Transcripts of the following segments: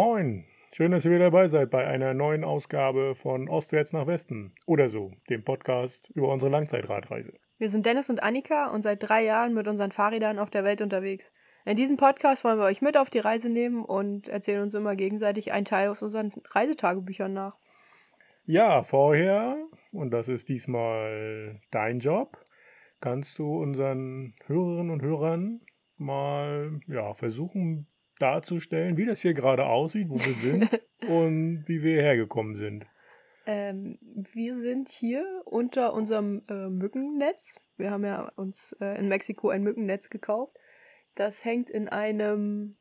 Moin, schön, dass ihr wieder dabei seid bei einer neuen Ausgabe von Ostwärts nach Westen oder so, dem Podcast über unsere Langzeitradreise. Wir sind Dennis und Annika und seit drei Jahren mit unseren Fahrrädern auf der Welt unterwegs. In diesem Podcast wollen wir euch mit auf die Reise nehmen und erzählen uns immer gegenseitig einen Teil aus unseren Reisetagebüchern nach. Ja, vorher, und das ist diesmal dein Job, kannst du unseren Hörerinnen und Hörern mal ja, versuchen darzustellen, wie das hier gerade aussieht, wo wir sind und wie wir hergekommen sind. Ähm, wir sind hier unter unserem äh, Mückennetz. Wir haben ja uns äh, in Mexiko ein Mückennetz gekauft. Das hängt in einem,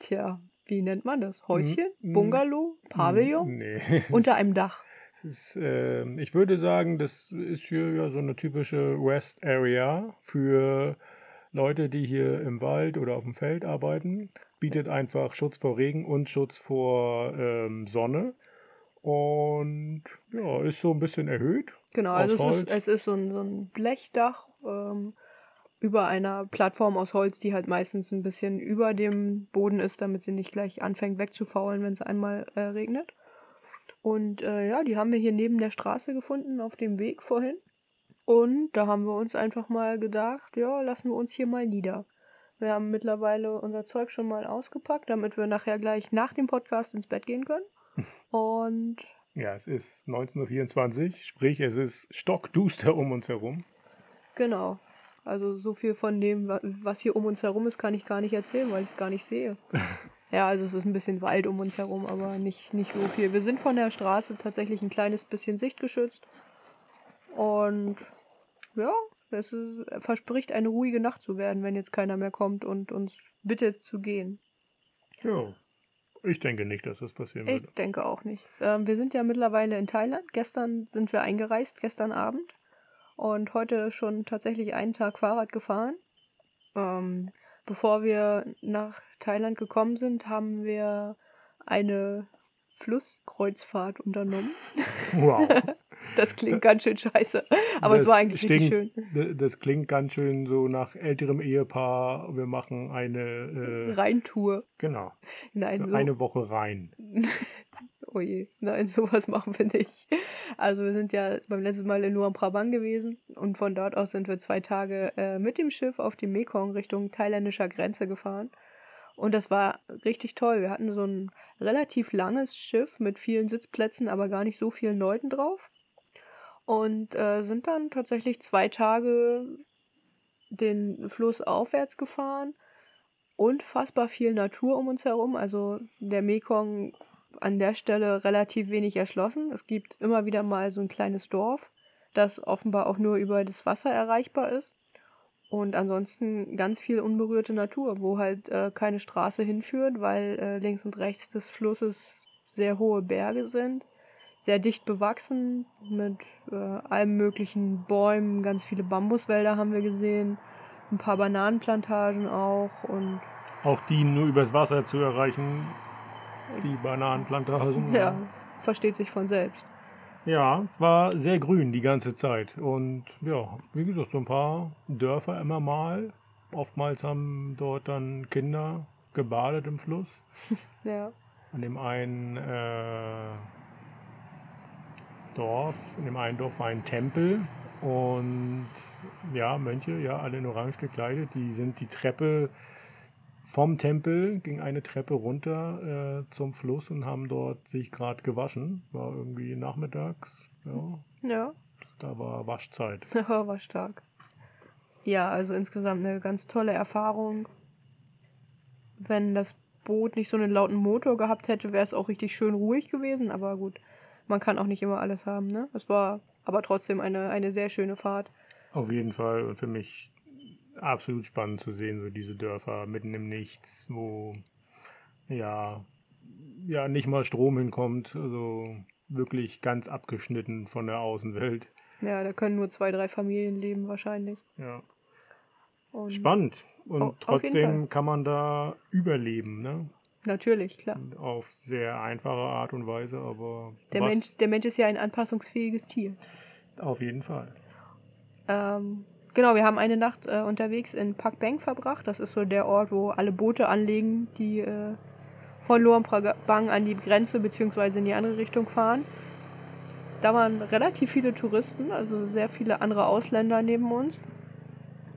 tja, wie nennt man das? Häuschen? Mm, Bungalow? Pavillon? Nee. Unter einem Dach. Ist, äh, ich würde sagen, das ist hier ja so eine typische Rest Area für Leute, die hier im Wald oder auf dem Feld arbeiten. Bietet einfach Schutz vor Regen und Schutz vor ähm, Sonne. Und ja, ist so ein bisschen erhöht. Genau, also es ist, es ist so ein, so ein Blechdach ähm, über einer Plattform aus Holz, die halt meistens ein bisschen über dem Boden ist, damit sie nicht gleich anfängt wegzufaulen, wenn es einmal äh, regnet. Und äh, ja, die haben wir hier neben der Straße gefunden, auf dem Weg vorhin. Und da haben wir uns einfach mal gedacht, ja, lassen wir uns hier mal nieder. Wir haben mittlerweile unser Zeug schon mal ausgepackt, damit wir nachher gleich nach dem Podcast ins Bett gehen können. Und Ja, es ist 19.24 Uhr, sprich, es ist stockduster um uns herum. Genau. Also so viel von dem, wa- was hier um uns herum ist, kann ich gar nicht erzählen, weil ich es gar nicht sehe. ja, also es ist ein bisschen Wald um uns herum, aber nicht, nicht so viel. Wir sind von der Straße tatsächlich ein kleines bisschen sichtgeschützt. Und ja, es ist, verspricht eine ruhige Nacht zu werden, wenn jetzt keiner mehr kommt und uns bittet zu gehen. Ja, ich denke nicht, dass das passieren Ich würde. denke auch nicht. Ähm, wir sind ja mittlerweile in Thailand. Gestern sind wir eingereist, gestern Abend. Und heute schon tatsächlich einen Tag Fahrrad gefahren. Ähm, bevor wir nach Thailand gekommen sind, haben wir eine Flusskreuzfahrt unternommen. Wow. Das klingt ganz schön scheiße. Aber es Das war eigentlich richtig stinkt- schön. Das klingt ganz schön so nach älterem Ehepaar. Wir machen eine, äh, Reintour. genau, Nein, so. eine Woche rein. Oh je, nein, sowas machen wir nicht. Also wir sind ja beim letzten Mal in Luang Prabang gewesen und von dort aus sind wir zwei Tage äh, mit dem Schiff auf die Mekong Richtung thailändischer Grenze gefahren. Und das war richtig toll. Wir hatten so ein relativ langes Schiff mit vielen Sitzplätzen, aber gar nicht so vielen Leuten drauf. Und äh, sind dann tatsächlich zwei Tage den Fluss aufwärts gefahren. Unfassbar viel Natur um uns herum. Also der Mekong an der Stelle relativ wenig erschlossen. Es gibt immer wieder mal so ein kleines Dorf, das offenbar auch nur über das Wasser erreichbar ist. Und ansonsten ganz viel unberührte Natur, wo halt äh, keine Straße hinführt, weil äh, links und rechts des Flusses sehr hohe Berge sind. Sehr dicht bewachsen mit äh, allem möglichen Bäumen, ganz viele Bambuswälder haben wir gesehen, ein paar Bananenplantagen auch und Auch die nur übers Wasser zu erreichen, die Bananenplantagen. ja, versteht sich von selbst. Ja, es war sehr grün die ganze Zeit. Und ja, wie gesagt, so ein paar Dörfer immer mal. Oftmals haben dort dann Kinder gebadet im Fluss. Ja. An dem einen äh, Dorf, in dem einen Dorf war ein Tempel und ja, Mönche, ja, alle in Orange gekleidet, die sind die Treppe vom Tempel, ging eine Treppe runter äh, zum Fluss und haben dort sich gerade gewaschen. War irgendwie nachmittags, ja, Ja, da war Waschzeit. war stark. Ja, also insgesamt eine ganz tolle Erfahrung. Wenn das Boot nicht so einen lauten Motor gehabt hätte, wäre es auch richtig schön ruhig gewesen. Aber gut, man kann auch nicht immer alles haben, ne? Es war aber trotzdem eine, eine sehr schöne Fahrt. Auf jeden Fall und für mich absolut spannend zu sehen, so diese Dörfer mitten im Nichts, wo ja, ja nicht mal Strom hinkommt, also wirklich ganz abgeschnitten von der Außenwelt. Ja, da können nur zwei, drei Familien leben wahrscheinlich. Ja. Und Spannend. Und jeden trotzdem kann man da überleben, ne? Natürlich, klar. Auf sehr einfache Art und Weise, aber Der Mensch, der Mensch ist ja ein anpassungsfähiges Tier. auf jeden Fall. Ähm, genau, wir haben eine Nacht äh, unterwegs in Pak Beng verbracht. Das ist so der Ort, wo alle Boote anlegen, die äh, von Luang Prabang an die Grenze bzw. in die andere Richtung fahren. Da waren relativ viele Touristen, also sehr viele andere Ausländer neben uns,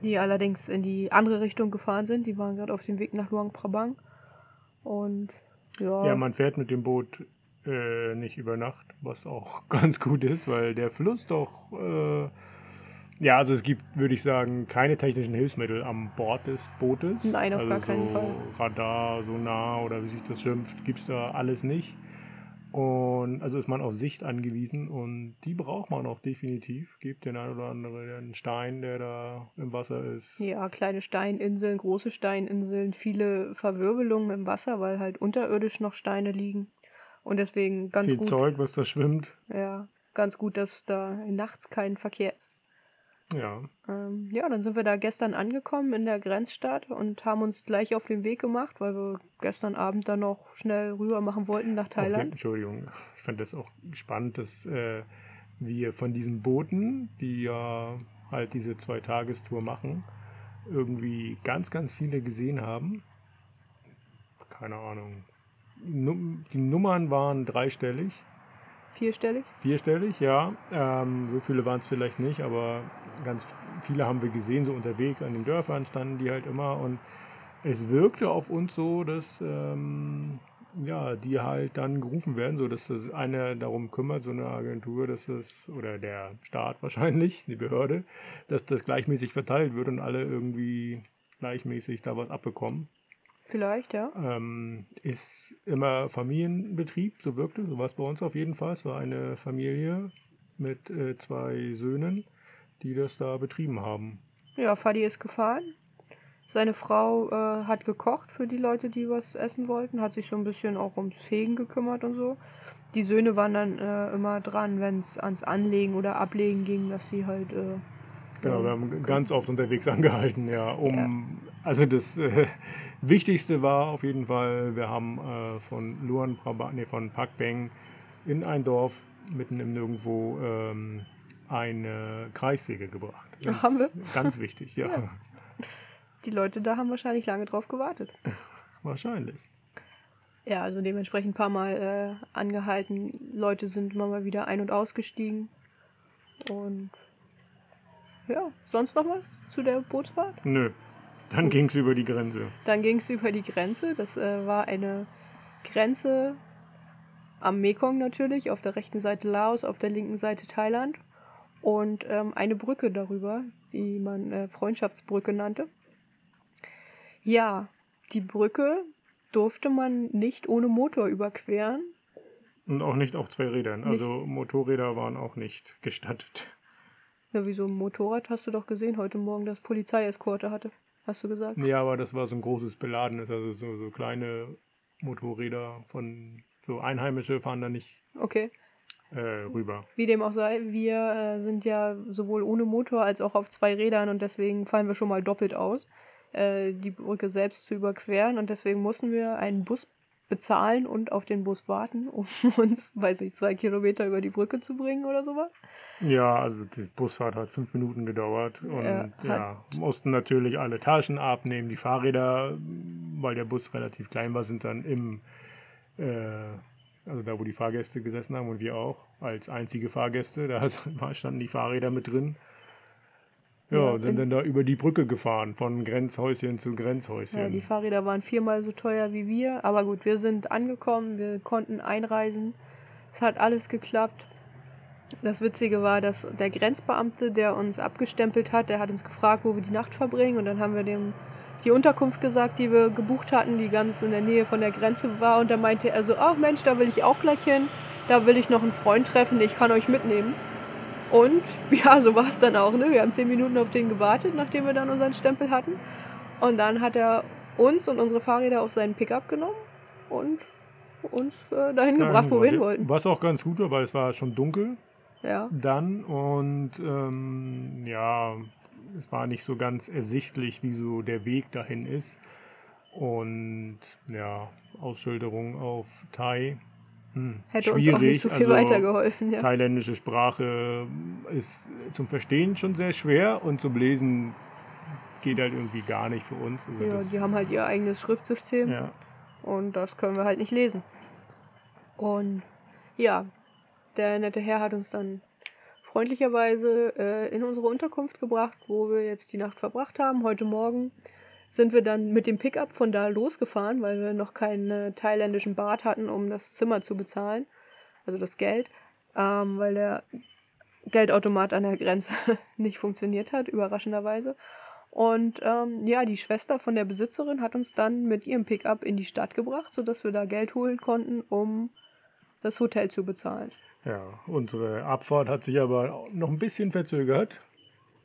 die allerdings in die andere Richtung gefahren sind. Die waren gerade auf dem Weg nach Luang Prabang. Und ja. Ja, man fährt mit dem Boot äh, nicht über Nacht, was auch ganz gut ist, weil der Fluss doch. Äh, ja, also es gibt, würde ich sagen, keine technischen Hilfsmittel an Bord des Bootes. Nein, auf also gar keinen so Fall. Radar, Sonar oder wie sich das schimpft, gibt es da alles nicht. Und also ist man auf Sicht angewiesen und die braucht man auch definitiv. Gibt den einen oder anderen Stein, der da im Wasser ist. Ja, kleine Steininseln, große Steininseln, viele Verwirbelungen im Wasser, weil halt unterirdisch noch Steine liegen. Und deswegen ganz Viel gut. Zeug, was da schwimmt. Ja, ganz gut, dass da nachts kein Verkehr ist. Ja. Ähm, ja, dann sind wir da gestern angekommen in der Grenzstadt und haben uns gleich auf den Weg gemacht, weil wir gestern Abend dann noch schnell rüber machen wollten nach Okay, Thailand. Entschuldigung, ich fand das auch spannend, dass äh, wir von diesen Booten, die ja halt diese Zwei-Tagestour machen, irgendwie ganz, ganz viele gesehen haben. Keine Ahnung. Num die Nummern waren dreistellig, Vierstellig. vierstellig, ja. Ähm, so viele waren es vielleicht nicht, aber ganz viele haben wir gesehen, so unterwegs an den Dörfern standen die halt immer und es wirkte auf uns so, dass ähm, ja, die halt dann gerufen werden, so dass das einer darum kümmert, so eine Agentur, dass das, oder der Staat wahrscheinlich, die Behörde, dass das gleichmäßig verteilt wird und alle irgendwie gleichmäßig da was abbekommen. Vielleicht, ja. Ähm, ist immer Familienbetrieb, so wirkte, so war es bei uns auf jeden Fall. Es war eine Familie mit äh, zwei Söhnen, die das da betrieben haben. Ja, Fadi ist gefahren. Seine Frau äh, hat gekocht für die Leute, die was essen wollten, hat sich so ein bisschen auch ums Fegen gekümmert und so. Die Söhne waren dann äh, immer dran, wenn es ans Anlegen oder Ablegen ging, dass sie halt. Äh, Genau, wir haben ganz oft unterwegs angehalten, ja, um, also das äh, Wichtigste war auf jeden Fall, wir haben äh, von Luan Prabang, nee, von Pak Beng in ein Dorf mitten im Nirgendwo ähm, eine Kreissäge gebracht. Ach, haben wir? Ganz wichtig, ja, Ja. Die Leute da haben wahrscheinlich lange drauf gewartet. wahrscheinlich. Ja, also dementsprechend ein paar Mal äh, angehalten. Leute sind immer mal wieder ein- und ausgestiegen. Und ja, sonst noch was zu der Bootsfahrt? Nö, dann ging es über die Grenze. Dann ging es über die Grenze. Das äh, war eine Grenze am Mekong natürlich, auf der rechten Seite Laos, auf der linken Seite Thailand. Und ähm, eine Brücke darüber, die man äh, Freundschaftsbrücke nannte. Ja, die Brücke durfte man nicht ohne Motor überqueren. Und auch nicht auf zwei Rädern, also Motorräder waren auch nicht gestattet. Na, wie so ein Motorrad hast du doch gesehen heute Morgen, das Polizeieskorte hatte. Hast du gesagt? Ja, aber das war so ein großes beladenes, also so, so kleine Motorräder von so Einheimische fahren da nicht Okay. Äh, rüber. Wie dem auch sei, wir äh, sind ja sowohl ohne Motor als auch auf zwei Rädern und deswegen fallen wir schon mal doppelt aus, äh, die Brücke selbst zu überqueren und deswegen mussten wir einen Bus bezahlen und auf den Bus warten, um uns, weiß nicht, zwei Kilometer über die Brücke zu bringen oder sowas. Ja, also die Busfahrt hat fünf Minuten gedauert und Ja, ja, mussten natürlich alle Taschen abnehmen. Die Fahrräder, weil der Bus relativ klein war, sind dann im, äh, also da, wo die Fahrgäste gesessen haben und wir auch, als einzige Fahrgäste, da standen die Fahrräder mit drin. Ja, Ja, und sind in- dann da über die Brücke gefahren, von Grenzhäuschen zu Grenzhäuschen. Ja, die Fahrräder waren viermal so teuer wie wir, aber gut, wir sind angekommen, wir konnten einreisen. Es hat alles geklappt. Das Witzige war, dass der Grenzbeamte, der uns abgestempelt hat, der hat uns gefragt, wo wir die Nacht verbringen und dann haben wir dem die Unterkunft gesagt, die wir gebucht hatten, die ganz in der Nähe von der Grenze war und da meinte er so, ach Mensch, da will ich auch gleich hin, da will ich noch einen Freund treffen, ich kann euch mitnehmen. Und ja, so war es dann auch. Ne? Wir haben zehn Minuten auf den gewartet, nachdem wir dann unseren Stempel hatten. Und dann hat er uns und unsere Fahrräder auf seinen Pickup genommen und uns äh, dahin gebracht, wo wir hin wollten. Was auch ganz gut war, weil es war schon dunkel Ja. dann und ähm, ja, es war nicht so ganz ersichtlich, wie so der Weg dahin ist. Und ja, Ausschilderung auf Thai. Hm, Hätte uns schwierig. auch nicht so viel also, weitergeholfen. Ja. Thailändische Sprache ist zum Verstehen schon sehr schwer und zum Lesen geht halt irgendwie gar nicht für uns. Also ja, die haben halt ihr eigenes Schriftsystem. ja. Und das können wir halt nicht lesen. Und ja, der nette Herr hat uns dann freundlicherweise äh, in unsere Unterkunft gebracht, wo wir jetzt die Nacht verbracht haben. Heute Morgen sind wir dann mit dem Pickup von da losgefahren, weil wir noch keinen äh, thailändischen Bad hatten, um das Zimmer zu bezahlen, also das Geld, ähm, weil der Geldautomat an der Grenze nicht funktioniert hat, überraschenderweise. Und ähm, ja, die Schwester von der Besitzerin hat uns dann mit ihrem Pickup in die Stadt gebracht, sodass wir da Geld holen konnten, um das Hotel zu bezahlen. Ja, unsere Abfahrt hat sich aber noch ein bisschen verzögert,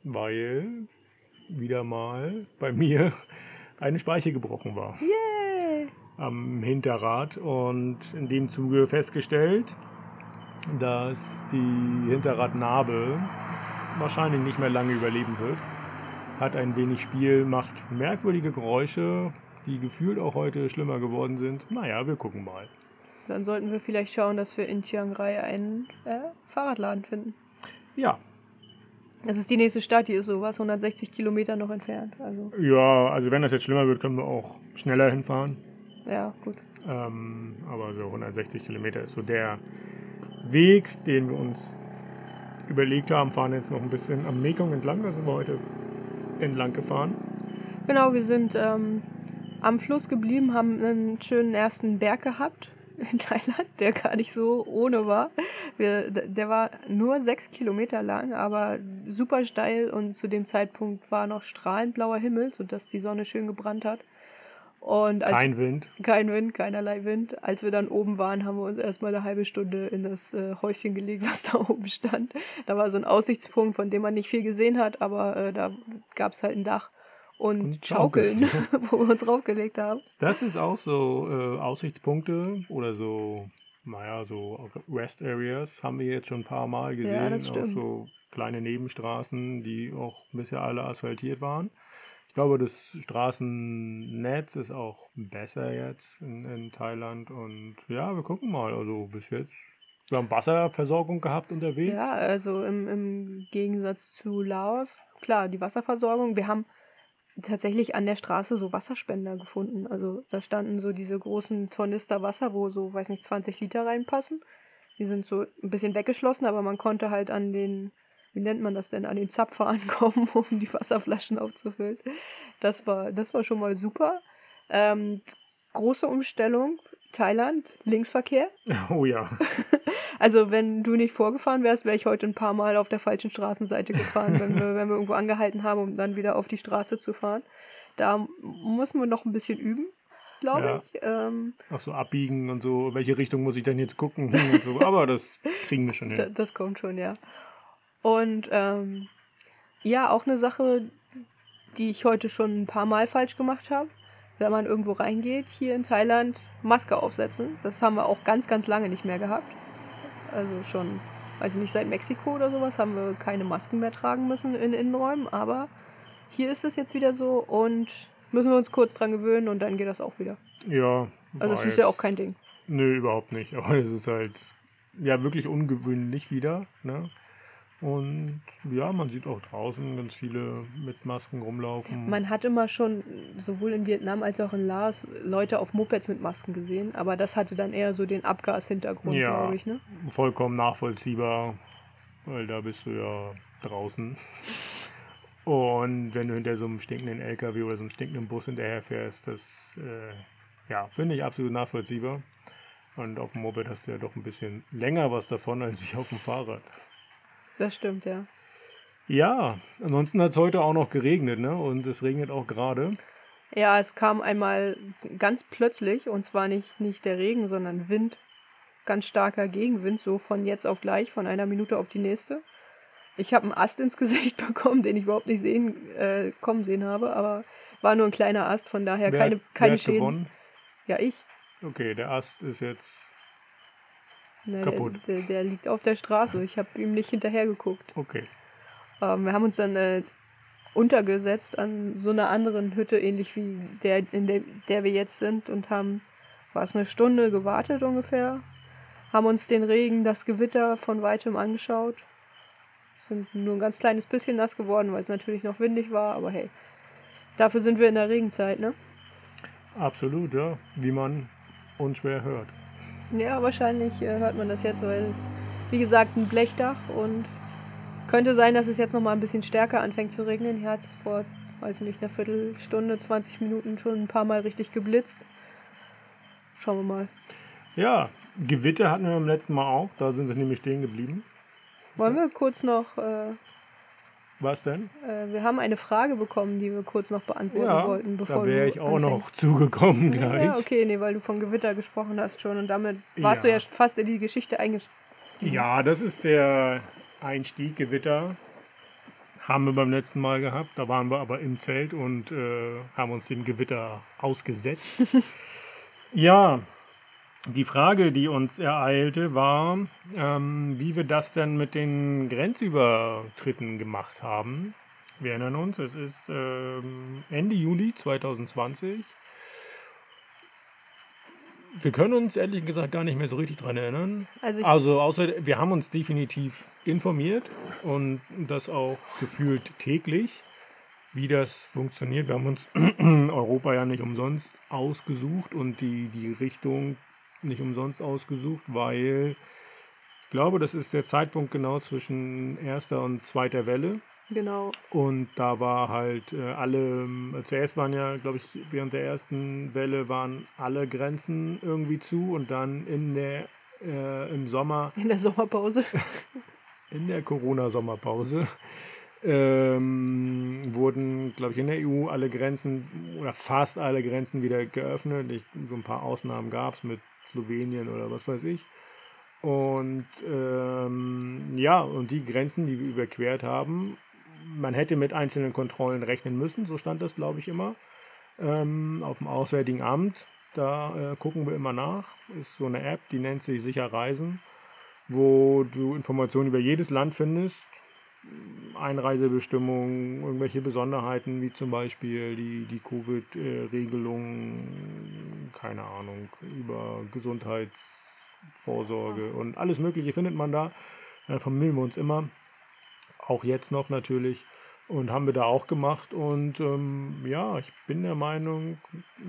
weil wieder mal bei mir eine Speiche gebrochen war. Yay! Am Hinterrad und in dem Zuge festgestellt, dass die Hinterradnarbe wahrscheinlich nicht mehr lange überleben wird. Hat ein wenig Spiel, macht merkwürdige Geräusche, die gefühlt auch heute schlimmer geworden sind. Naja, wir gucken mal. Dann sollten wir vielleicht schauen, dass wir in Chiang Rai einen äh, Fahrradladen finden. Ja. Das ist die nächste Stadt, die ist sowas, 160 Kilometer noch entfernt. Also. Ja, also wenn das jetzt schlimmer wird, können wir auch schneller hinfahren. Ja, gut. Ähm, aber so 160 Kilometer ist so der Weg, den wir uns überlegt haben. Fahren jetzt noch ein bisschen am Mekong entlang, da sind wir heute entlang gefahren. Genau, wir sind ähm, am Fluss geblieben, haben einen schönen ersten Berg gehabt in Thailand, der gar nicht so ohne war. Wir, der war nur sechs Kilometer lang, aber super steil und zu dem Zeitpunkt war noch strahlend blauer Himmel, sodass die Sonne schön gebrannt hat. Und kein Wind. Kein Wind, keinerlei Wind. Als wir dann oben waren, haben wir uns erstmal eine halbe Stunde in das äh, Häuschen gelegt, was da oben stand. Da war so ein Aussichtspunkt, von dem man nicht viel gesehen hat, aber äh, da gab es halt ein Dach und, und Schaukeln, wo wir uns raufgelegt haben. Das ist auch so äh, Aussichtspunkte oder so, naja, so Rest Areas haben wir jetzt schon ein paar Mal gesehen. Ja, das stimmt. Auch so kleine Nebenstraßen, die auch bisher alle asphaltiert waren. Ich glaube, das Straßennetz ist auch besser jetzt in, in Thailand und ja, wir gucken mal. Also bis jetzt wir haben Wasserversorgung gehabt unterwegs. Ja, also im, im Gegensatz zu Laos, klar, die Wasserversorgung. Wir haben tatsächlich an der Straße so Wasserspender gefunden. Also da standen so diese großen Tornister Wasser, wo so, weiß nicht, 20 Liter reinpassen. Die sind so ein bisschen weggeschlossen, aber man konnte halt an den, wie nennt man das denn, an den Zapfer ankommen, um die Wasserflaschen aufzufüllen. Das war, das war schon mal super. Ähm, große Umstellung Thailand, Linksverkehr. Oh ja. Also wenn du nicht vorgefahren wärst, wäre ich heute ein paar Mal auf der falschen Straßenseite gefahren, wenn wir, wenn wir irgendwo angehalten haben, um dann wieder auf die Straße zu fahren. Da muss man noch ein bisschen üben, glaube ja. ich. Ähm, Ach so, abbiegen und so, welche Richtung muss ich denn jetzt gucken? So. Aber das kriegen wir schon hin. Das, das kommt schon, ja. Und ähm, ja, auch eine Sache, die ich heute schon ein paar Mal falsch gemacht habe wenn man irgendwo reingeht, hier in Thailand, Maske aufsetzen. Das haben wir auch ganz, ganz lange nicht mehr gehabt. Also schon, weiß ich nicht, seit Mexiko oder sowas haben wir keine Masken mehr tragen müssen in Innenräumen. Aber hier ist es jetzt wieder so und müssen wir uns kurz dran gewöhnen und dann geht das auch wieder. Ja. Also es ist ja auch kein Ding. Nö, überhaupt nicht. Aber es ist halt ja wirklich ungewöhnlich wieder. Ne? Und ja, man sieht auch draußen ganz viele mit Masken rumlaufen. Man hat immer schon, sowohl in Vietnam als auch in Laos, Leute auf Mopeds mit Masken gesehen, aber das hatte dann eher so den Abgashintergrund, ja, glaube ich. Ne? Vollkommen nachvollziehbar, weil da bist du ja draußen. Und wenn du hinter so einem stinkenden LKW oder so einem stinkenden Bus hinterherfährst, das äh, ja, finde ich absolut nachvollziehbar. Und auf dem Moped hast du ja doch ein bisschen länger was davon als ich auf dem Fahrrad. Das stimmt, ja. Ja, ansonsten hat es heute auch noch geregnet, ne? Und es regnet auch gerade. Ja, es kam einmal ganz plötzlich und zwar nicht, nicht der Regen, sondern Wind. Ganz starker Gegenwind, so von jetzt auf gleich, von einer Minute auf die nächste. Ich habe einen Ast ins Gesicht bekommen, den ich überhaupt nicht sehen, äh, kommen sehen habe, aber war nur ein kleiner Ast, von daher wer, keine, keine wer Schäden. Gewonnen? Ja, ich. Okay, der Ast ist jetzt Ne, Kaputt. Der, der, der, liegt auf der Straße. Ich habe ihm nicht hinterher geguckt. Okay. Ähm, wir haben uns dann äh, untergesetzt an so einer anderen Hütte, ähnlich wie der, in der, der wir jetzt sind, und haben, war es eine Stunde gewartet ungefähr. Haben uns den Regen, das Gewitter von weitem angeschaut. Sind nur ein ganz kleines bisschen nass geworden, weil es natürlich noch windig war, aber hey. Dafür sind wir in der Regenzeit, ne? Absolut, ja. Wie man unschwer hört. Ja, wahrscheinlich äh, hört man das jetzt, weil, wie gesagt, ein Blechdach und könnte sein, dass es jetzt nochmal ein bisschen stärker anfängt zu regnen. Hier hat es vor, weiß nicht, einer Viertelstunde, 20 Minuten schon ein paar Mal richtig geblitzt. Schauen wir mal. Ja, Gewitter hatten wir beim letzten Mal auch. Da sind wir nämlich stehen geblieben. Wollen wir kurz noch. Äh, Was denn? äh, wir haben eine Frage bekommen, die wir kurz noch beantworten Ja, wollten, bevor da wäre ich auch anfängst. noch zugekommen gleich. Ja, okay, nee, weil du von Gewitter gesprochen hast schon und damit warst Ja. du ja fast in die Geschichte eingesch... Ja, das ist der Einstieg, Gewitter. Haben wir beim letzten Mal gehabt. Da waren wir aber im Zelt und äh, haben uns dem Gewitter ausgesetzt. ja, die Frage, die uns ereilte, war, ähm, wie wir das denn mit den Grenzübertritten gemacht haben. Wir erinnern uns, es ist ähm, Ende Juli 2020. Wir können uns ehrlich gesagt gar nicht mehr so richtig dran erinnern. Also Also außer wir haben uns definitiv informiert und das auch gefühlt täglich, wie das funktioniert. Wir haben uns Europa ja nicht umsonst ausgesucht und die, die Richtung nicht umsonst ausgesucht, weil ich glaube, das ist der Zeitpunkt genau zwischen erster und zweiter Welle. genau. Und da war halt äh, alle, äh, zuerst waren ja, glaube ich, während der ersten Welle waren alle Grenzen irgendwie zu und dann in der, äh, im Sommer, In der Sommerpause. in der Corona-Sommerpause, ähm, wurden, glaube ich, in der EU alle Grenzen oder fast alle Grenzen wieder geöffnet. Ich, so ein paar Ausnahmen gab es mit Slowenien oder was weiß ich. Und ähm, ja, und die Grenzen, die wir überquert haben, man hätte mit einzelnen Kontrollen rechnen müssen, so stand das, glaube ich, immer. Ähm, auf dem Auswärtigen Amt, da äh, gucken wir immer nach. Ist so eine App, die nennt sich Sicher Reisen, wo du Informationen über jedes Land findest. Einreisebestimmungen, irgendwelche Besonderheiten, wie zum Beispiel die, die Covid-Regelung, keine Ahnung, über Gesundheitsvorsorge und alles Mögliche findet man da. Da vermüllen wir uns immer. Auch jetzt noch natürlich. Und haben wir da auch gemacht. Und ähm, ja, ich bin der Meinung,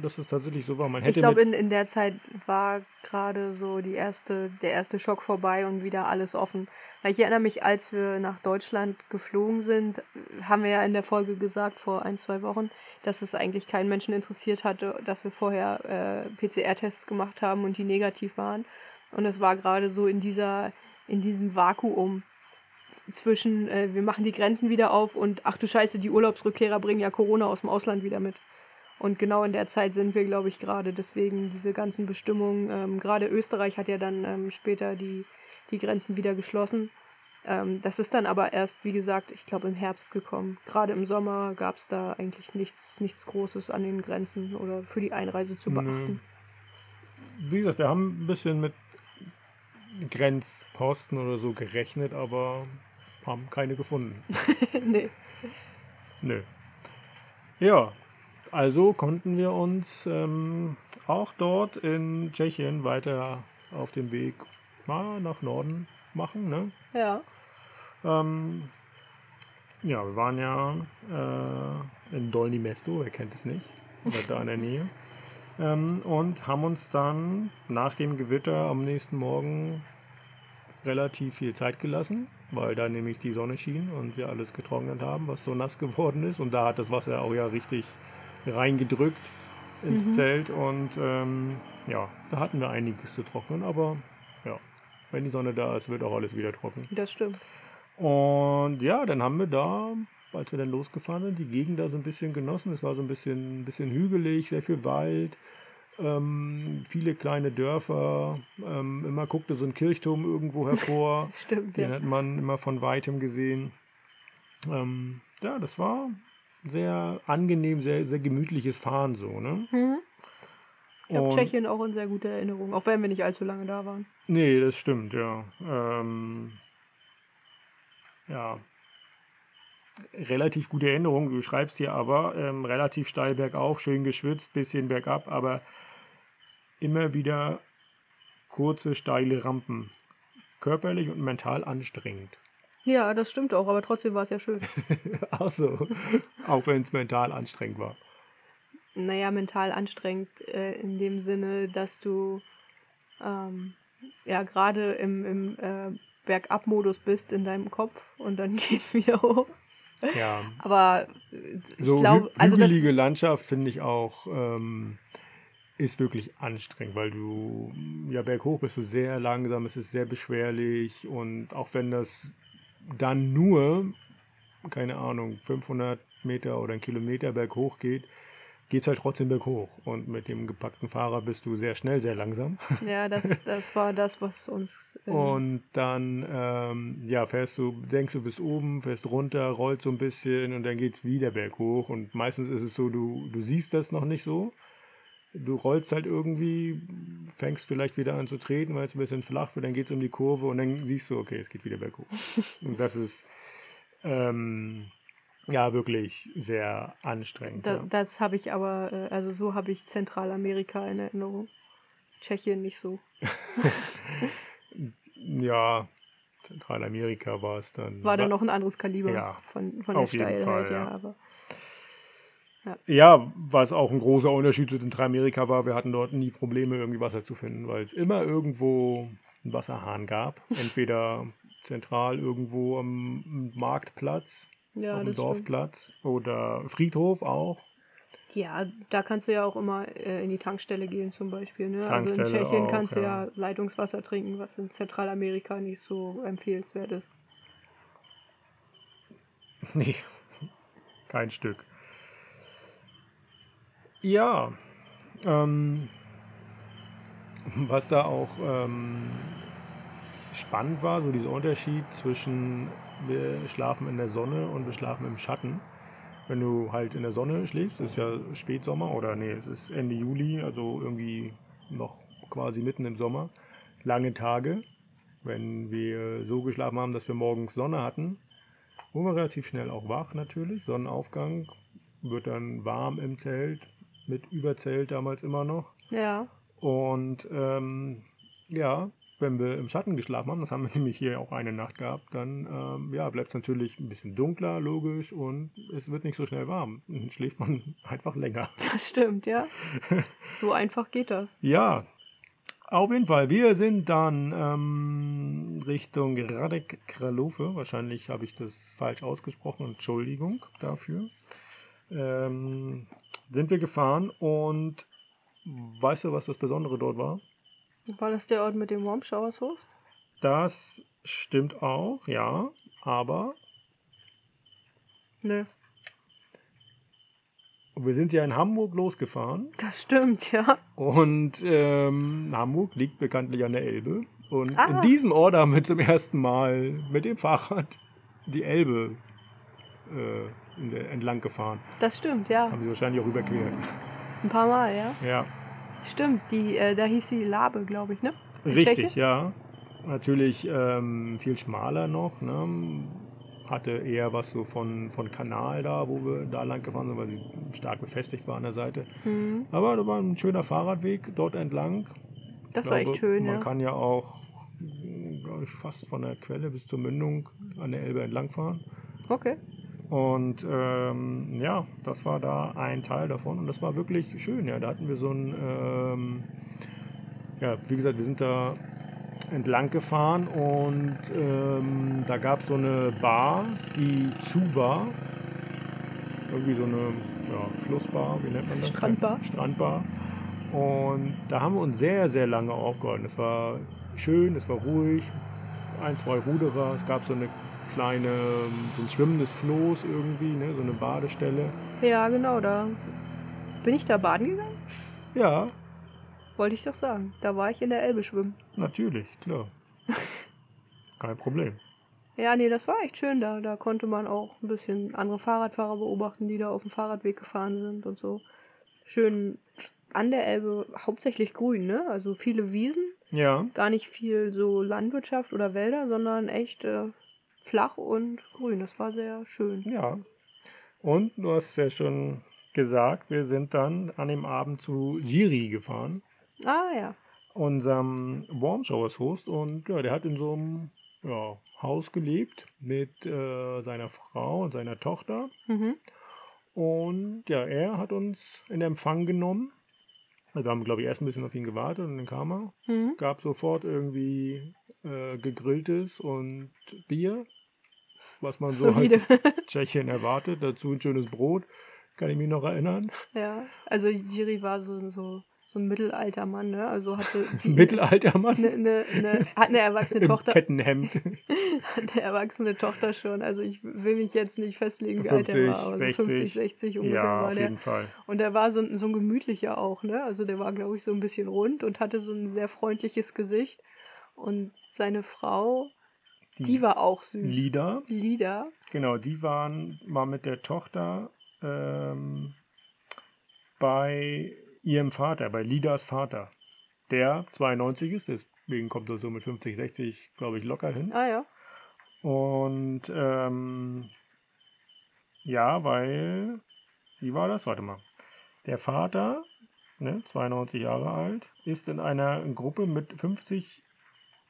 dass es tatsächlich so war. Man Ich hätte glaube, mit, in, in der Zeit war gerade so die erste, der erste Schock vorbei und wieder alles offen. Weil ich erinnere mich, als wir nach Deutschland geflogen sind, haben wir ja in der Folge gesagt, vor ein, zwei Wochen, dass es eigentlich keinen Menschen interessiert hatte, dass wir vorher äh, PCR-Tests gemacht haben und die negativ waren. Und es war gerade so in dieser, in diesem Vakuum zwischen, äh, wir machen die Grenzen wieder auf und ach du Scheiße, die Urlaubsrückkehrer bringen ja Corona aus dem Ausland wieder mit. Und genau in der Zeit sind wir, glaube ich, gerade. Deswegen diese ganzen Bestimmungen. Ähm, gerade Österreich hat ja dann ähm, später die, die Grenzen wieder geschlossen. Ähm, das ist dann aber erst, wie gesagt, ich glaube im Herbst gekommen. Gerade im Sommer gab es da eigentlich nichts, nichts Großes an den Grenzen oder für die Einreise zu Nö. beachten. wie gesagt, wir haben ein bisschen mit Grenzposten oder so gerechnet, aber haben keine gefunden. nee. Nö. Ja, also konnten wir uns ähm, auch dort in Tschechien weiter auf dem Weg mal nach Norden machen. Ne? Ja. Ähm, ja, wir waren ja äh, in Dolny Mesto, wer kennt es nicht, da in der Nähe. Ähm, und haben uns dann nach dem Gewitter am nächsten Morgen relativ viel Zeit gelassen, weil da nämlich die Sonne schien und wir alles getrocknet haben, was so nass geworden ist. Und da hat das Wasser auch ja richtig reingedrückt ins Mhm. Zelt und ähm, ja, da hatten wir einiges zu trocknen, aber ja, wenn die Sonne da ist, wird auch alles wieder trocken. Das stimmt. Und ja, dann haben wir da, als wir dann losgefahren sind, die Gegend da so ein bisschen genossen. Es war so ein bisschen, ein bisschen hügelig, sehr viel Wald, ähm, viele kleine Dörfer. Ähm, immer guckte so ein Kirchturm irgendwo hervor. Stimmt, Den ja. hat man immer von weitem gesehen. Ähm, ja, das war sehr angenehm, sehr, sehr gemütliches Fahren so, ne? Mhm. Ich habe Tschechien auch in sehr guter Erinnerung, auch wenn wir nicht allzu lange da waren. Nee, das stimmt, ja. Ähm, ja. Relativ gute Erinnerung. Du schreibst hier aber ähm, relativ steil bergauf, schön geschwitzt, bisschen bergab, aber immer wieder kurze, steile Rampen. Körperlich und mental anstrengend. Ja, das stimmt auch, aber trotzdem war es ja schön. Ach so. Auch wenn es mental anstrengend war. naja, mental anstrengend äh, in dem Sinne, dass du ähm, ja gerade im, im äh, Bergab-Modus bist in deinem Kopf und dann geht's wieder hoch. Ja. Aber äh, ich So glaube, also das, hügelige Landschaft finde ich auch, ähm, ist wirklich anstrengend, weil du, ja, berghoch bist du sehr langsam, es ist sehr beschwerlich und auch wenn das dann nur, keine Ahnung, 500 Meter oder ein Kilometer berghoch geht, geht es halt trotzdem berghoch. Und mit dem gepackten Fahrer bist du sehr schnell, sehr langsam. ja, das, das war das, was uns. Äh, Und dann, ähm, ja, fährst du, denkst du bis oben, fährst runter, rollt so ein bisschen und dann geht's wieder berghoch. Und meistens ist es so, du, du siehst das noch nicht so. Du rollst halt irgendwie, fängst vielleicht wieder an zu treten, weil es ein bisschen flach wird, dann geht's um die Kurve und dann siehst du, okay, es geht wieder berghoch. und das ist, ähm, ja, wirklich sehr anstrengend. da, Ja. das habe ich aber, äh, also so habe ich Zentralamerika in Erinnerung. Tschechien nicht so. ja, Zentralamerika war es dann. War dann noch ein anderes Kaliber Ja, von, von der Steilheit, ja. Aber Ja, was auch ein großer Unterschied zu Zentralamerika war, wir hatten dort nie Probleme, irgendwie Wasser zu finden, weil es immer irgendwo einen Wasserhahn gab. Entweder zentral irgendwo am Marktplatz, ja, dem das stimmt. Dorfplatz oder Friedhof auch. Ja, da kannst du ja auch immer äh, in die Tankstelle gehen zum Beispiel. Ne? Also in Tschechien auch, kannst du ja. ja Leitungswasser trinken, was in Zentralamerika nicht so empfehlenswert ist. Nee, kein Stück. Ja, ähm, was da auch ähm, spannend war, so dieser Unterschied zwischen wir schlafen in der Sonne und wir schlafen im Schatten. Wenn du halt in der Sonne schläfst, ist ja Spätsommer oder nee, es ist Ende Juli, also irgendwie noch quasi mitten im Sommer, lange Tage. Wenn wir so geschlafen haben, dass wir morgens Sonne hatten, wurden wir relativ schnell auch wach natürlich. Sonnenaufgang wird dann warm im Zelt, mit Überzelt damals immer noch. Ja, Und ähm, ja, wenn wir im Schatten geschlafen haben, das haben wir nämlich hier auch eine Nacht gehabt, dann ähm, ja, bleibt es natürlich ein bisschen dunkler, logisch, und es wird nicht so schnell warm. Dann schläft man einfach länger. das stimmt, ja. so einfach geht das. Ja, auf jeden Fall. Wir sind dann ähm, Richtung Radek Kralofe. Wahrscheinlich habe ich das falsch ausgesprochen. Entschuldigung dafür. Ähm, sind wir gefahren und weißt du, was das Besondere dort war? War das der Ort mit dem Warm? Das stimmt auch, ja, aber Nö. wir sind ja in Hamburg losgefahren Das stimmt, ja. und ähm, Hamburg liegt bekanntlich an der Elbe. Und Ah. in diesem Ort haben wir zum ersten Mal mit dem Fahrrad die Elbe äh, entlang gefahren. Das stimmt, ja. Haben sie wahrscheinlich auch überquert. Ein paar Mal, ja. Ja, Stimmt, die, äh, da hieß sie Labe, glaube ich, ne? In richtig, Tschechien? ja. Natürlich ähm, viel schmaler noch. Ne? Hatte eher was so von, von Kanal da, wo wir da lang gefahren sind, weil sie stark befestigt war an der Seite. Mhm. Aber da war ein schöner Fahrradweg dort entlang. Das Ich war glaube, echt schön, Man ja. kann ja auch, glaube ich, fast von der Quelle bis zur Mündung an der Elbe entlang fahren. Okay. Und ähm, ja, das war da ein Teil davon und das war wirklich schön. Ja, da hatten wir so ein, ähm, ja, wie gesagt, wir sind da entlang gefahren und ähm, da gab es so eine Bar, die zu war. Irgendwie so eine ja, Flussbar, wie nennt man das? Strandbar. Strandbar. Und da haben wir uns sehr, sehr lange aufgehalten. Es war schön, es war ruhig, ein, zwei Ruderer, es gab so eine kleine, so ein schwimmendes Floß irgendwie, ne? so eine Badestelle. Ja, genau, da bin ich da baden gegangen. Ja, Wollte ich doch sagen. Da war ich in der Elbe schwimmen. natürlich, klar. Kein Problem. Ja, nee, das war echt schön da. Da konnte man auch ein bisschen andere Fahrradfahrer beobachten, die da auf dem Fahrradweg gefahren sind und so. Schön an der Elbe, hauptsächlich grün, ne? Also viele Wiesen, Ja, gar nicht viel so Landwirtschaft oder Wälder, sondern echt äh, flach und grün. Das war sehr schön. ja. Und du hast ja schon gesagt, wir sind dann an dem Abend zu Jiri gefahren, Ah ja. unserem Warm Showers Host. Und ja, der hat in so einem ja, Haus gelebt mit äh, seiner Frau und seiner Tochter. Mhm. Und ja, er hat uns in Empfang genommen. Also wir haben, glaube ich, erst ein bisschen auf ihn gewartet und dann kam er. Mhm. Gab sofort irgendwie äh, gegrilltes und Bier, was man so Solide. halt Tschechien erwartet. Dazu ein schönes Brot, kann ich mich noch erinnern. ja, also Jiri war so, so, so ein mittelalter Mann, ne? Also hatte die- Mittelalter Mann eine, eine, eine, hat eine erwachsene im Tochter, Kettenhemd. hat eine erwachsene Tochter schon. Also ich will mich jetzt nicht festlegen, wie alt er 50, war, aber so 60. 50, 60 ungefähr ja, auf der. jeden Fall. Und der war so, ein- so ein gemütlicher auch, ne? Also der war, glaube ich, so ein bisschen rund und hatte so ein sehr freundliches Gesicht. Und seine Frau, die, war auch süß. Lieder, Lida. genau, die waren, war mit der Tochter ähm, bei ihrem Vater, bei Lidas Vater, der 92 ist, deswegen kommt er so mit 50, 60, glaube ich, locker hin. Ah ja. Und ähm, ja, weil, wie war das? Warte mal. Der Vater, ne, 92 Jahre alt, ist in einer Gruppe mit 50,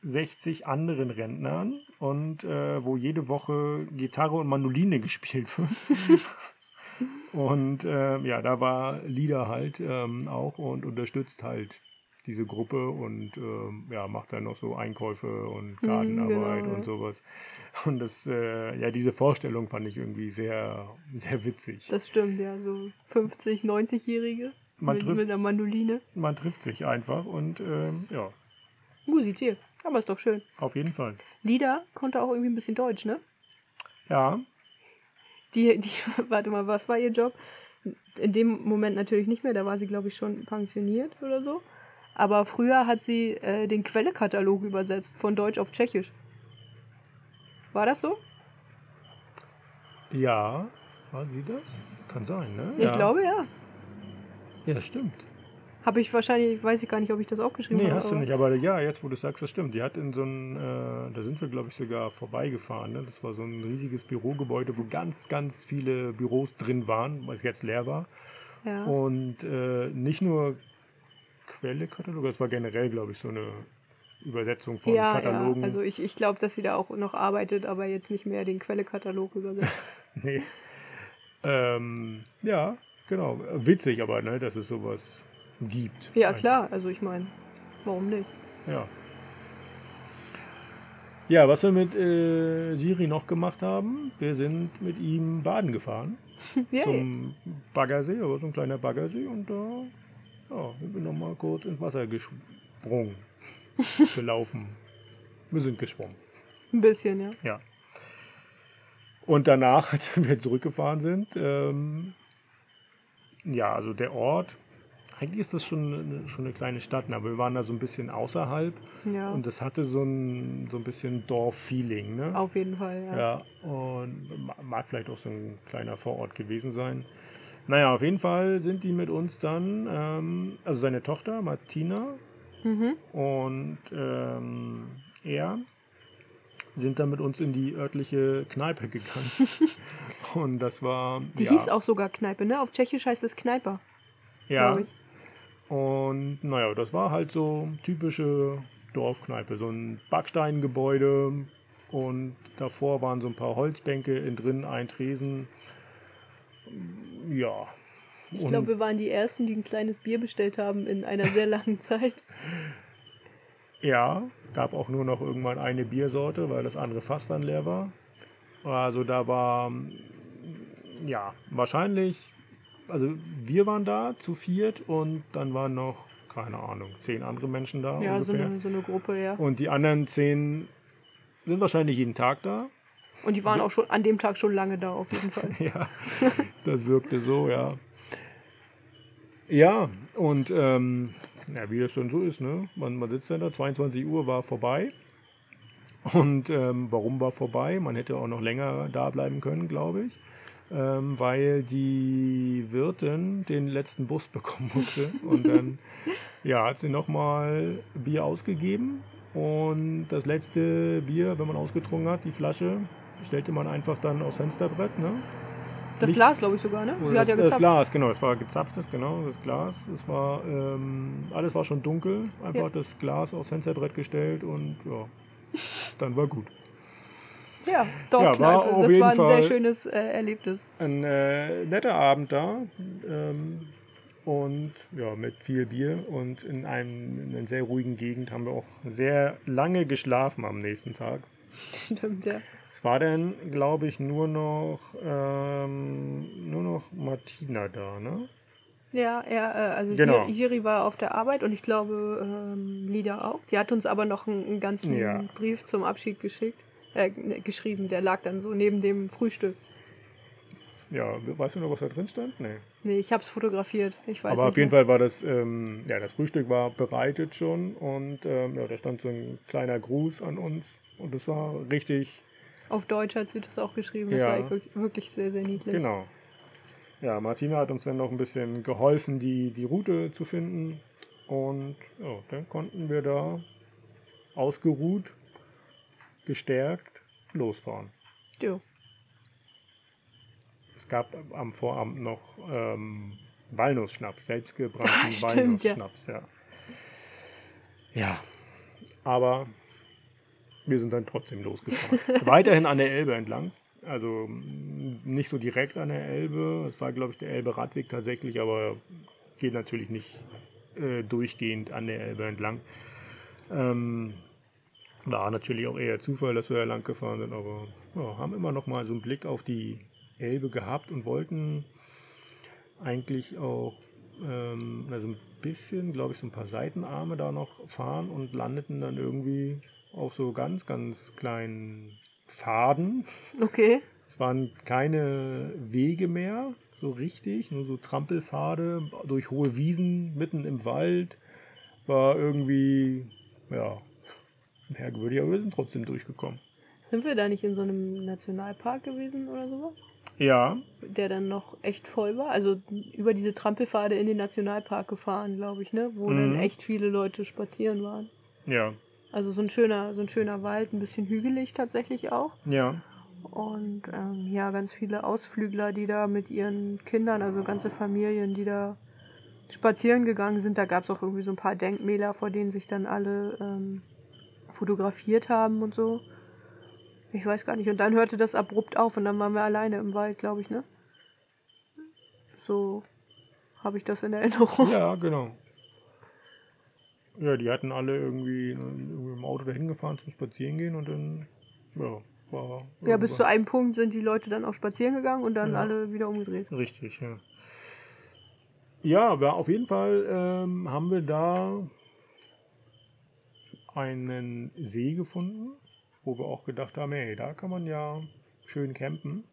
60 anderen Rentnern und äh, wo jede Woche Gitarre und Mandoline gespielt wird. und äh, ja, da war Lieder halt ähm, auch und unterstützt halt diese Gruppe und ähm, ja, macht dann noch so Einkäufe und Mhm, Gartenarbeit genau, und sowas. Und das, äh, ja, diese Vorstellung fand ich irgendwie sehr, sehr witzig. Das stimmt, ja. So 50, 90-Jährige Man mit, mit einer Mandoline. Man trifft sich einfach und ähm, ja, Musiziert. Aber ist doch schön. auf jeden Fall. Lida konnte auch irgendwie ein bisschen Deutsch, ne? Ja, Die, die, warte mal, was war ihr Job? In dem Moment natürlich nicht mehr, da war sie, glaube ich, schon pensioniert oder so. Aber früher hat sie äh, den Quellekatalog übersetzt, von Deutsch auf Tschechisch. War das so? ja, war sie das? Kann sein, ne? Ich ja. glaube ja. Ja, stimmt. Habe ich wahrscheinlich, weiß ich gar nicht, ob ich das auch geschrieben Nee, habe. hast du nicht, aber ja, jetzt wo du sagst, das stimmt. Die hat in so ein, äh, da sind wir glaube ich sogar vorbeigefahren. Ne? Das war so ein riesiges Bürogebäude, wo ganz, ganz viele Büros drin waren, weil es jetzt leer war. Ja. Und äh, nicht nur Quelle-Katalog, das war generell glaube ich so eine Übersetzung von ja, Katalogen. ja, also ich, ich glaube, dass sie da auch noch arbeitet, aber jetzt nicht mehr den Quellekatalog übersetzt. Nee. Ähm, ja, genau. Witzig aber, ne, dass es sowas gibt. ja, Einfach. klar, also ich meine, warum nicht? Ja. Ja, was wir mit äh, Giri noch gemacht haben, wir sind mit ihm baden gefahren Yay. zum Baggersee, aber so ein kleiner Baggersee und da ja, sind wir nochmal kurz ins Wasser gesprungen, gelaufen. Wir sind gesprungen. Ein bisschen, ja. Ja. Und danach, als wir zurückgefahren sind, ähm, ja, also der Ort, eigentlich ist das schon eine, schon eine kleine Stadt, ne, aber wir waren da so ein bisschen außerhalb Ja, und das hatte so ein, so ein bisschen Dorf-Feeling, ne? auf jeden Fall, ja. Ja, und ma- mag vielleicht auch so ein kleiner Vorort gewesen sein. Naja, auf jeden Fall sind die mit uns dann, ähm, also seine Tochter Martina Mhm. und ähm, er sind dann mit uns in die örtliche Kneipe gegangen. und das war. Die ja, hieß auch sogar Kneipe, ne? Auf Tschechisch heißt es Kneiper, Ja. Und naja, das war halt so typische Dorfkneipe. So ein Backsteingebäude und davor waren so ein paar Holzbänke, innen drin ein Tresen. Ja. Ich glaube, wir waren die Ersten, die ein kleines Bier bestellt haben in einer sehr langen Zeit. Ja, gab auch nur noch irgendwann eine Biersorte, weil das andere Fass dann leer war. Also da war, ja, wahrscheinlich, also wir waren da zu viert und dann waren noch, keine Ahnung, zehn andere Menschen da Ja, so eine, so eine Gruppe, ja. Und die anderen zehn sind wahrscheinlich jeden Tag da. Und die waren auch schon an dem Tag schon lange da, auf jeden Fall. ja, das wirkte so, ja. Ja, und ähm, ja, wie das schon so ist, ne? Man, man sitzt dann da, 22 Uhr war vorbei. Und ähm, warum war vorbei? Man hätte auch noch länger da bleiben können, glaube ich. Ähm, weil die Wirtin den letzten Bus bekommen musste. Und dann ja, hat sie nochmal Bier ausgegeben. Und das letzte Bier, wenn man ausgetrunken hat, die Flasche, stellte man einfach dann aufs Fensterbrett. Ne? Das Licht- Glas, glaube ich, sogar, ne? Sie Oder hat ja das, das gezapft. Glas, genau, es war gezapftes, genau, das Glas. Es war, ähm, alles war schon dunkel, einfach Ja. das Glas aufs Fensterbrett gestellt und ja, dann war gut. Ja, Ja, Dorfkneipe. war auf das jeden war ein Fall- sehr schönes äh, Erlebnis. Ein äh, netter Abend da. Ähm, und ja, mit viel Bier und in, einem, in einer sehr ruhigen Gegend haben wir auch sehr lange geschlafen am nächsten Tag. Stimmt, ja. Es war dann, glaube ich, nur noch, ähm, nur noch Martina da, ne? Ja, er, äh, also Genau. Jiri- Jiri war auf der Arbeit und ich glaube, ähm, Lida auch. Die hat uns aber noch einen, einen ganzen Ja. Brief zum Abschied geschickt, äh, ne, geschrieben. Der lag dann so neben dem Frühstück. Ja, weißt du noch, was da drin stand? Nee. Nee, ich habe es fotografiert. Ich weiß Aber nicht auf jeden mehr. Fall war das, ähm, ja, das Frühstück war bereitet schon und ähm, ja, da stand so ein kleiner Gruß an uns und das war richtig, Auf Deutsch hat sie das auch geschrieben. Das Ja. war wirklich- wirklich sehr, sehr niedlich. genau. Ja, Martina hat uns dann noch ein bisschen geholfen, die, die Route zu finden und ja, dann konnten wir da ausgeruht, gestärkt losfahren. Jo. Es gab am Vorabend noch ähm, Walnussschnaps, selbstgebrannten ja. Walnussschnaps, ja. Ja, aber wir sind dann trotzdem losgefahren. Weiterhin an der Elbe entlang. Also nicht so direkt an der Elbe. Es war, glaube ich, der Elbe-Radweg tatsächlich, aber geht natürlich nicht äh, durchgehend an der Elbe entlang. Ähm, war natürlich auch eher Zufall, dass wir da lang gefahren sind, aber ja, haben immer noch mal so einen Blick auf die Elbe gehabt und wollten eigentlich auch ähm, also ein bisschen, glaube ich, so ein paar Seitenarme da noch fahren und landeten dann irgendwie auf so ganz, ganz kleinen Pfaden. Okay. Es waren keine Wege mehr, so richtig, nur so Trampelpfade durch hohe Wiesen mitten im Wald. War irgendwie, ja, merkwürdig, aber wir sind trotzdem durchgekommen. Sind wir da nicht in so einem Nationalpark gewesen oder sowas? Ja, Der dann noch echt voll war? Also über diese Trampelpfade in den Nationalpark gefahren, glaube ich, ne? Wo dann Mhm. echt viele Leute spazieren waren. ja, Also so ein schöner, so ein schöner Wald, ein bisschen hügelig tatsächlich auch. ja, Und ähm, ja, ganz viele Ausflügler, die da mit ihren Kindern, also ganze Familien, die da spazieren gegangen sind. Da gab es auch irgendwie so ein paar Denkmäler, vor denen sich dann alle ähm, fotografiert haben und so. Ich weiß gar nicht. Und dann hörte das abrupt auf und dann waren wir alleine im Wald, glaube ich, ne? So habe ich das in Erinnerung. ja, genau. Ja, die hatten alle irgendwie, irgendwie im Auto dahin gefahren zum Spazierengehen und dann, ja, war. Ja, bis zu einem Punkt sind die Leute dann auch spazieren gegangen und dann Ja. alle wieder umgedreht. Richtig, ja. Ja, aber auf jeden Fall ähm, haben wir da einen See gefunden, wo wir auch gedacht haben, hey, da kann man ja schön campen.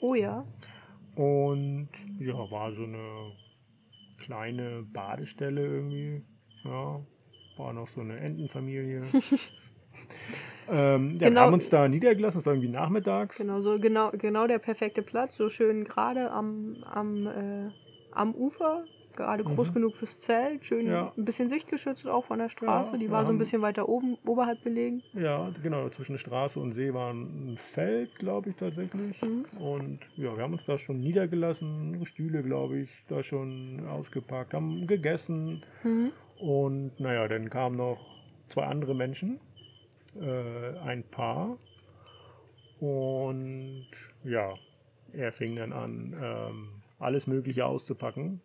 Oh ja. Und ja, war so eine kleine Badestelle irgendwie. Ja, war noch so eine Entenfamilie. ähm, ja, wir Genau. haben uns da niedergelassen, es war irgendwie nachmittags. Genau, so genau, genau der perfekte Platz, so schön gerade am, am, äh, am Ufer, gerade groß Mhm. genug fürs Zelt, schön Ja. ein bisschen sichtgeschützt auch von der Straße, Ja, die war so ein bisschen weiter oben, oberhalb gelegen. Ja, genau, zwischen Straße und See war ein Feld, glaube ich, tatsächlich. Mhm. Und ja, wir haben uns da schon niedergelassen, Stühle, glaube ich, da schon ausgepackt, haben gegessen. Mhm. Und naja, dann kamen noch zwei andere Menschen, äh, ein Paar. Und ja, er fing dann an, ähm, alles Mögliche auszupacken,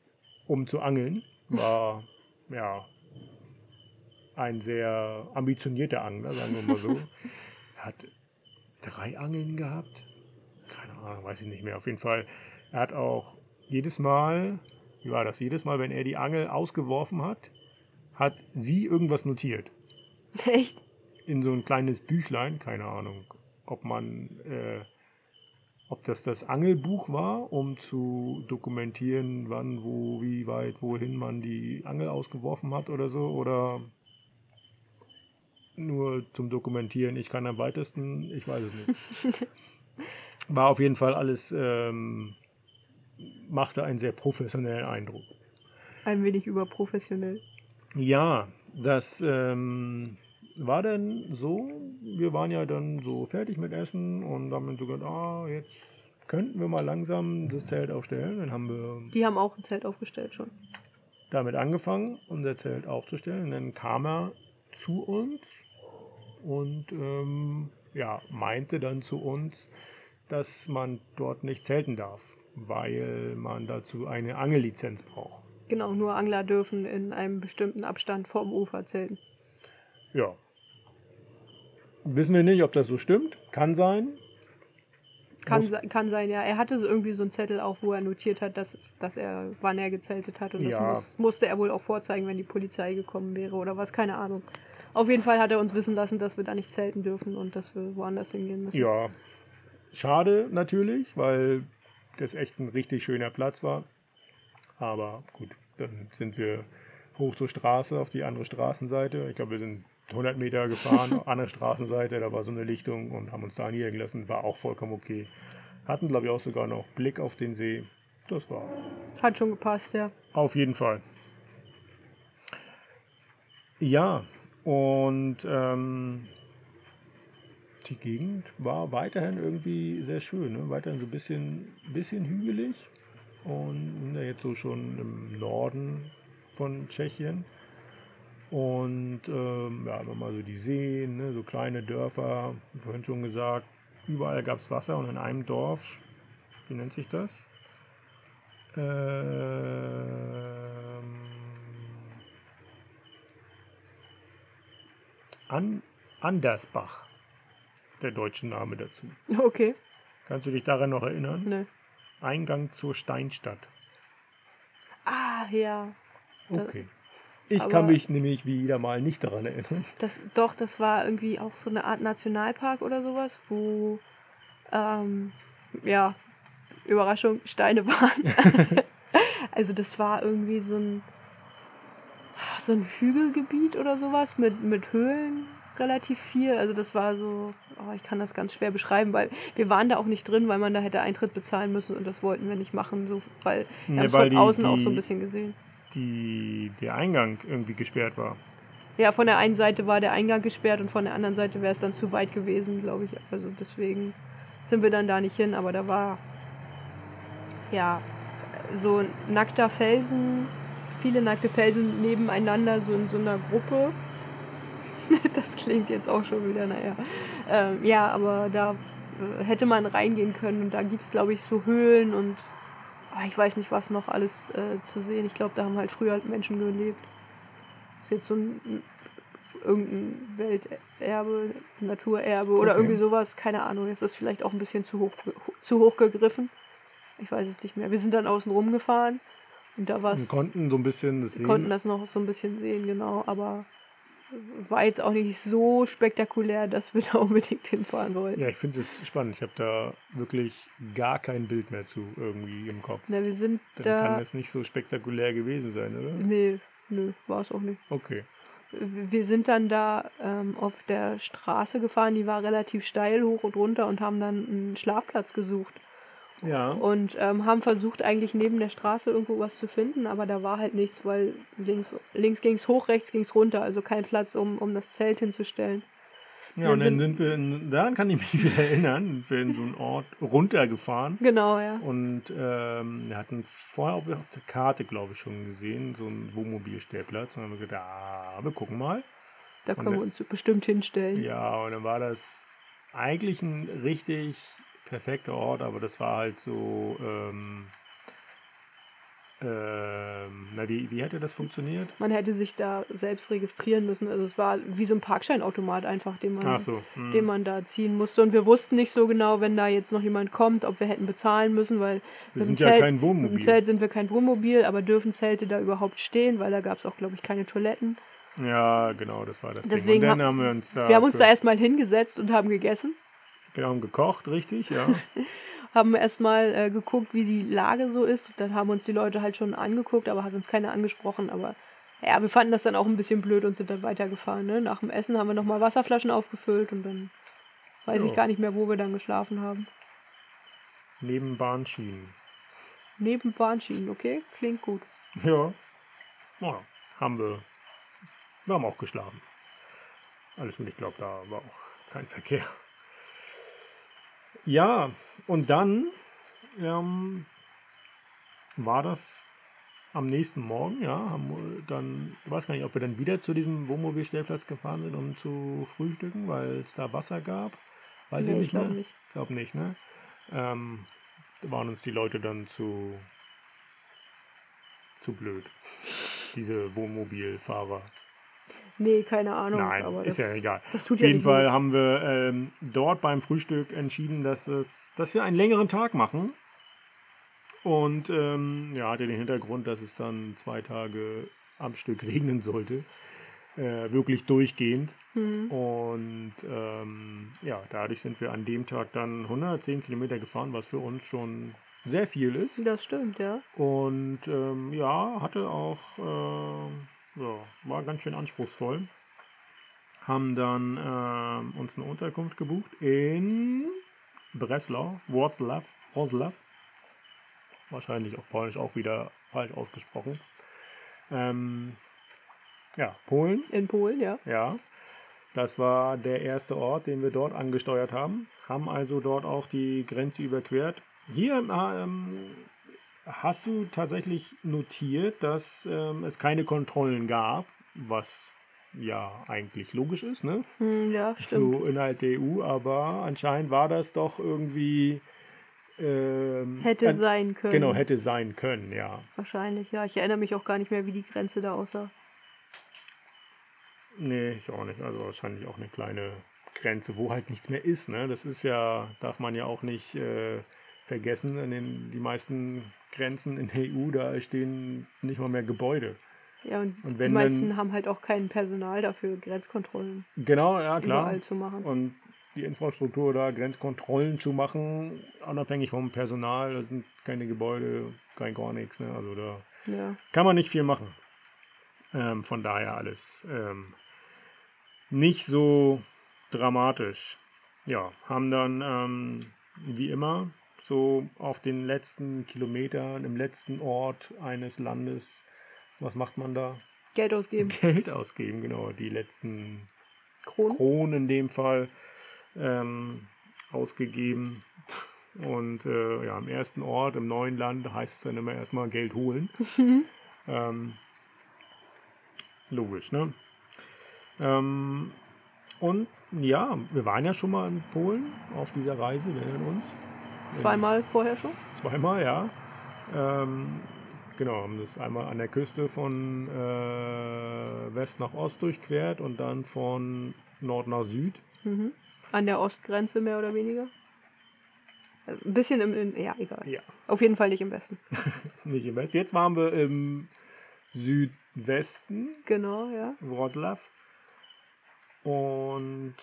um zu angeln. War ja ein sehr ambitionierter Angler, sagen wir mal so. er hat drei Angeln gehabt. Keine Ahnung, weiß ich nicht mehr. Auf jeden Fall. Er hat auch jedes Mal, wie war das, jedes Mal, wenn er die Angel ausgeworfen hat, hat sie irgendwas notiert. Echt? In so ein kleines Büchlein, keine Ahnung, ob man, äh, ob das das Angelbuch war, um zu dokumentieren, wann, wo, wie weit, wohin man die Angel ausgeworfen hat oder so, oder nur zum Dokumentieren, ich kann am weitesten, ich weiß es nicht. War auf jeden Fall alles, ähm, machte einen sehr professionellen Eindruck. Ein wenig überprofessionell. Ja, das ähm, war dann so. Wir waren ja dann so fertig mit Essen und haben dann so gedacht, ah, jetzt könnten wir mal langsam das Zelt aufstellen. Dann haben wir Die haben auch ein Zelt aufgestellt schon. damit angefangen, unser Zelt aufzustellen. Und dann kam er zu uns und ähm, ja, meinte dann zu uns, dass man dort nicht zelten darf, weil man dazu eine Angellizenz braucht. Genau, nur Angler dürfen in einem bestimmten Abstand vom Ufer zelten. Ja. Wissen wir nicht, ob das so stimmt. Kann sein. Kann, se- kann sein, ja. Er hatte so irgendwie so einen Zettel auch, wo er notiert hat, dass, dass er, wann er gezeltet hat. Und das Ja. muss, musste er wohl auch vorzeigen, wenn die Polizei gekommen wäre oder was, keine Ahnung. Auf jeden Fall hat er uns wissen lassen, dass wir da nicht zelten dürfen und dass wir woanders hingehen müssen. Ja. Schade natürlich, weil das echt ein richtig schöner Platz war. Aber gut, dann sind wir hoch zur Straße auf die andere Straßenseite. Ich glaube, wir sind 100 Meter gefahren, andere Straßenseite, da war so eine Lichtung und haben uns da niedergelassen. War auch vollkommen okay. Hatten, glaube ich, auch sogar noch Blick auf den See. Das war Hat schon gepasst, ja. Auf jeden Fall. Ja, und ähm, die Gegend war weiterhin irgendwie sehr schön. Ne? Weiterhin so ein bisschen, bisschen hügelig. Und sind ja jetzt so schon im Norden von Tschechien. Und ähm, ja, nochmal so die Seen, ne? so kleine Dörfer, vorhin schon gesagt. Überall gab es Wasser und in einem Dorf, wie nennt sich das? Ähm, An Andersbach, der deutsche Name dazu. Okay, Kannst du dich daran noch erinnern? ne. Eingang zur Steinstadt. Ah, ja. Da- Okay. Ich aber- kann mich nämlich wieder mal nicht daran erinnern. Das, doch, das war irgendwie auch so eine Art Nationalpark oder sowas, wo, ähm, ja, Überraschung, Steine waren. also das war irgendwie so ein, so ein Hügelgebiet oder sowas mit, mit Höhlen relativ viel. Also das war so, oh, ich kann das ganz schwer beschreiben, weil wir waren da auch nicht drin, weil man da hätte Eintritt bezahlen müssen und das wollten wir nicht machen, so, weil wir Nee, haben es von die- außen auch so ein die- bisschen gesehen. Die, der Eingang irgendwie gesperrt war. Ja, von der einen Seite war der Eingang gesperrt und von der anderen Seite wäre es dann zu weit gewesen, glaube ich. Also deswegen sind wir dann da nicht hin, aber da war ja so nackter Felsen, viele nackte Felsen nebeneinander, so in so einer Gruppe. Das klingt jetzt auch schon wieder, naja. Ähm, ja, aber da äh, hätte man reingehen können und da gibt es, glaube ich, so Höhlen und ich weiß nicht, was noch alles äh, zu sehen. Ich glaube, da haben halt früher Menschen gelebt. Ist jetzt so ein irgendein Welterbe, Naturerbe oder Okay. irgendwie sowas, keine Ahnung. Ist das vielleicht auch ein bisschen zu hoch, zu hoch gegriffen? Ich weiß es nicht mehr. Wir sind dann außen rum gefahren und da war Wir es. konnten so ein bisschen das Wir sehen. konnten das noch so ein bisschen sehen, genau, aber war jetzt auch nicht so spektakulär, dass wir da unbedingt hinfahren wollten. Ja, ich finde es spannend. Ich habe da wirklich gar kein Bild mehr zu irgendwie im Kopf. Na, wir sind Dann kann da. das nicht so spektakulär gewesen sein, oder? Nee, nö, war es auch nicht. Okay. wir sind dann da ähm, auf der Straße gefahren, die war relativ steil hoch und runter und haben dann einen Schlafplatz gesucht. Ja. Und ähm, haben versucht, eigentlich neben der Straße irgendwo was zu finden, aber da war halt nichts, weil links, links ging es hoch, rechts ging es runter, also kein Platz, um, um das Zelt hinzustellen. Ja, wir und dann sind- sind wir, in, daran kann ich mich wieder erinnern, sind wir in so einen Ort runtergefahren Genau, ja. und ähm, wir hatten vorher auf der Karte, glaube ich, schon gesehen, so einen Wohnmobilstellplatz und dann haben wir gedacht, ah, wir gucken mal. Da können wir uns bestimmt hinstellen. Ja, und dann war das eigentlich ein richtig perfekter Ort, aber das war halt so, ähm, ähm, na, wie, wie hätte das funktioniert? Man hätte sich da selbst registrieren müssen. Also es war wie so ein Parkscheinautomat einfach, den man, so. hm. den man da ziehen musste. Und wir wussten nicht so genau, wenn da jetzt noch jemand kommt, ob wir hätten bezahlen müssen, weil wir sind dem ja Zelt- kein Wohnmobil. Zelt sind wir kein Wohnmobil, aber dürfen Zelte da überhaupt stehen, weil da gab es auch, glaube ich, keine Toiletten. Ja, genau, das war das Deswegen Ding. Und dann ha- haben wir uns da, wir haben uns da erstmal hingesetzt und haben gegessen. Wir haben gekocht, richtig, ja. Haben erstmal äh, geguckt, wie die Lage so ist. Dann haben uns die Leute halt schon angeguckt, aber hat uns keiner angesprochen. Aber ja, wir fanden das dann auch ein bisschen blöd und sind dann weitergefahren. Ne? Nach dem Essen haben wir nochmal Wasserflaschen aufgefüllt und dann weiß Ja. ich gar nicht mehr, wo wir dann geschlafen haben. Neben Bahnschienen. Neben Bahnschienen, okay? Klingt gut. Ja. ja, haben wir. Wir haben auch geschlafen. Alles gut, ich glaube, da war auch kein Verkehr. Ja, und dann ähm, war das am nächsten Morgen, ja, haben wir dann, ich weiß gar nicht, ob wir dann wieder zu diesem Wohnmobilstellplatz gefahren sind, um zu frühstücken, weil es da Wasser gab. Weiß Nee, ich ich nicht glaube mehr. nicht. Ich glaube nicht, ne? Ähm, da waren uns die Leute dann zu, zu blöd. Diese Wohnmobilfahrer. Nee, keine Ahnung. Nein, aber ist das, ja egal. das tut Auf ja jeden Fall Not. haben wir ähm, dort beim Frühstück entschieden, dass, es, dass wir einen längeren Tag machen. Und ähm, ja, hatte den Hintergrund, dass es dann zwei Tage am Stück regnen sollte. Äh, wirklich durchgehend. Mhm. Und ähm, ja, dadurch sind wir an dem Tag dann 110 Kilometer gefahren, was für uns schon sehr viel ist. Das stimmt, ja. Und ähm, ja, hatte auch, äh, ja, war ganz schön anspruchsvoll. Haben dann ähm, uns eine Unterkunft gebucht in Breslau, Wroclaw, Wroclaw. Wahrscheinlich auf Polnisch auch wieder falsch ausgesprochen. Ähm, ja, Polen. In Polen, ja. Ja, das war der erste Ort, den wir dort angesteuert haben. Haben also dort auch die Grenze überquert. Hier ähm, hast du tatsächlich notiert, dass ähm, es keine Kontrollen gab, was ja eigentlich logisch ist, ne? Hm, ja, stimmt. So innerhalb der EU, aber anscheinend war das doch irgendwie. Ähm, Hätte äh, sein können. Genau, hätte sein können, ja. Wahrscheinlich, ja. Ich erinnere mich auch gar nicht mehr, wie die Grenze da aussah. Nee, ich auch nicht. Also wahrscheinlich auch eine kleine Grenze, wo halt nichts mehr ist. Ne? Das ist ja, darf man ja auch nicht äh, vergessen. In den, die meisten Grenzen in der EU, da stehen nicht mal mehr Gebäude. Ja, und, Und die meisten dann- haben halt auch kein Personal dafür, Grenzkontrollen Genau, ja klar. überall zu machen. Und die Infrastruktur da, Grenzkontrollen zu machen, unabhängig vom Personal, da sind keine Gebäude, kein gar nichts. Ne? Also da Ja. kann man nicht viel machen. Ähm, von daher alles ähm, nicht so dramatisch. Ja, haben dann ähm, wie immer so auf den letzten Kilometern im letzten Ort eines Landes, was macht man da? Geld ausgeben. Geld ausgeben, genau. Die letzten Kronen. Kronen in dem Fall ähm, ausgegeben. Und äh, ja, im ersten Ort, im neuen Land, heißt es dann immer erstmal Geld holen. ähm, logisch, ne? Ähm, und ja, wir waren ja schon mal in Polen auf dieser Reise, wir erinnern uns. Zweimal vorher schon. Zweimal, ja. Ähm, genau, haben das einmal an der Küste von äh, West nach Ost durchquert und dann von Nord nach Süd. Mhm. An der Ostgrenze mehr oder weniger. Also ein bisschen im, in, ja, egal. Ja. Auf jeden Fall nicht im Westen. Nicht im Westen. Jetzt waren wir im Südwesten, Genau, ja. Wroclaw. Und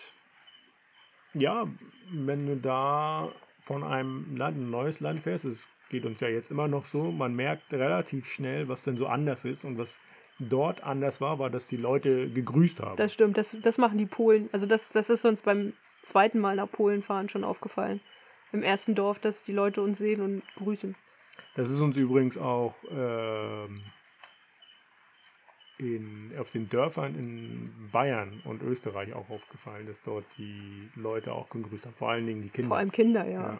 ja, wenn du da von einem Land, ein neues Land fährst, es geht uns ja jetzt immer noch so, man merkt relativ schnell, was denn so anders ist und was dort anders war, war, dass die Leute gegrüßt haben. Das stimmt. Das, das machen die Polen. Also das, das ist uns beim zweiten Mal nach Polen fahren schon aufgefallen. Im ersten Dorf, dass die Leute uns sehen und grüßen. Das ist uns übrigens auch ähm, in, auf den Dörfern in Bayern und Österreich auch aufgefallen, dass dort die Leute auch gegrüßt haben. Vor allen Dingen die Kinder. Vor allem Kinder, ja. ja.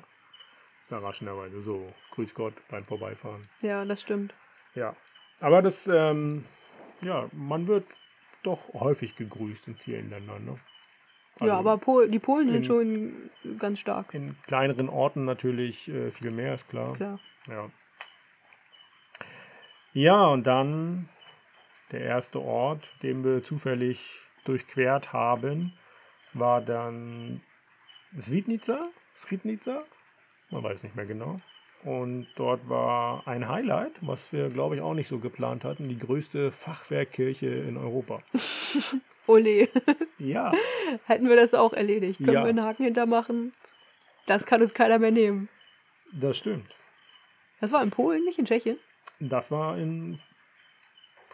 Überraschenderweise so. Grüß Gott beim Vorbeifahren. Ja, das stimmt. Ja. Aber das, ähm, ja, man wird doch häufig gegrüßt in vielen Ländern. Ne? Also ja, aber Pol die Polen in- sind schon ganz stark. In kleineren Orten natürlich äh, viel mehr, ist klar. Klar. Ja. Ja, und dann der erste Ort, den wir zufällig durchquert haben, war dann Svitnica, Svitnica, man weiß nicht mehr genau. Und dort war ein Highlight, was wir, glaube ich, auch nicht so geplant hatten, die größte Fachwerkkirche in Europa. Ole, Ja, hätten wir das auch erledigt. Können Ja. wir einen Haken hintermachen? Das kann uns keiner mehr nehmen. das stimmt. Das war in Polen, nicht in Tschechien. Das war in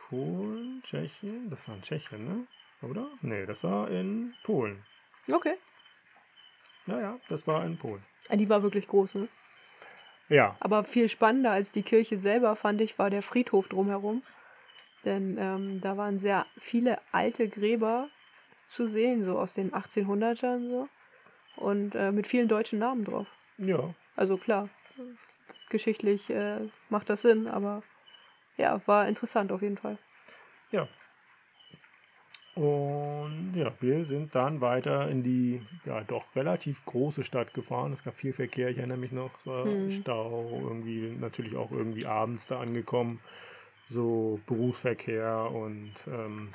Polen, Tschechien, das war in Tschechien, ne? Oder? Nee, das war in Polen. Okay. Ja, ja, das war in Polen. Ah, Die war wirklich groß, ne? Ja, Aber viel spannender als die Kirche selber, fand ich, war der Friedhof drumherum. Denn ähm, da waren sehr viele alte Gräber zu sehen, so aus den 1800ern so. Und äh, mit vielen deutschen Namen drauf. ja, Also klar, geschichtlich äh, macht das Sinn, aber ja, war interessant auf jeden Fall. ja. Und ja, wir sind dann weiter in die ja doch relativ große Stadt gefahren. Es gab viel Verkehr, ich erinnere mich noch, es war Hm. Stau, irgendwie natürlich auch irgendwie abends da angekommen, so Berufsverkehr und ähm,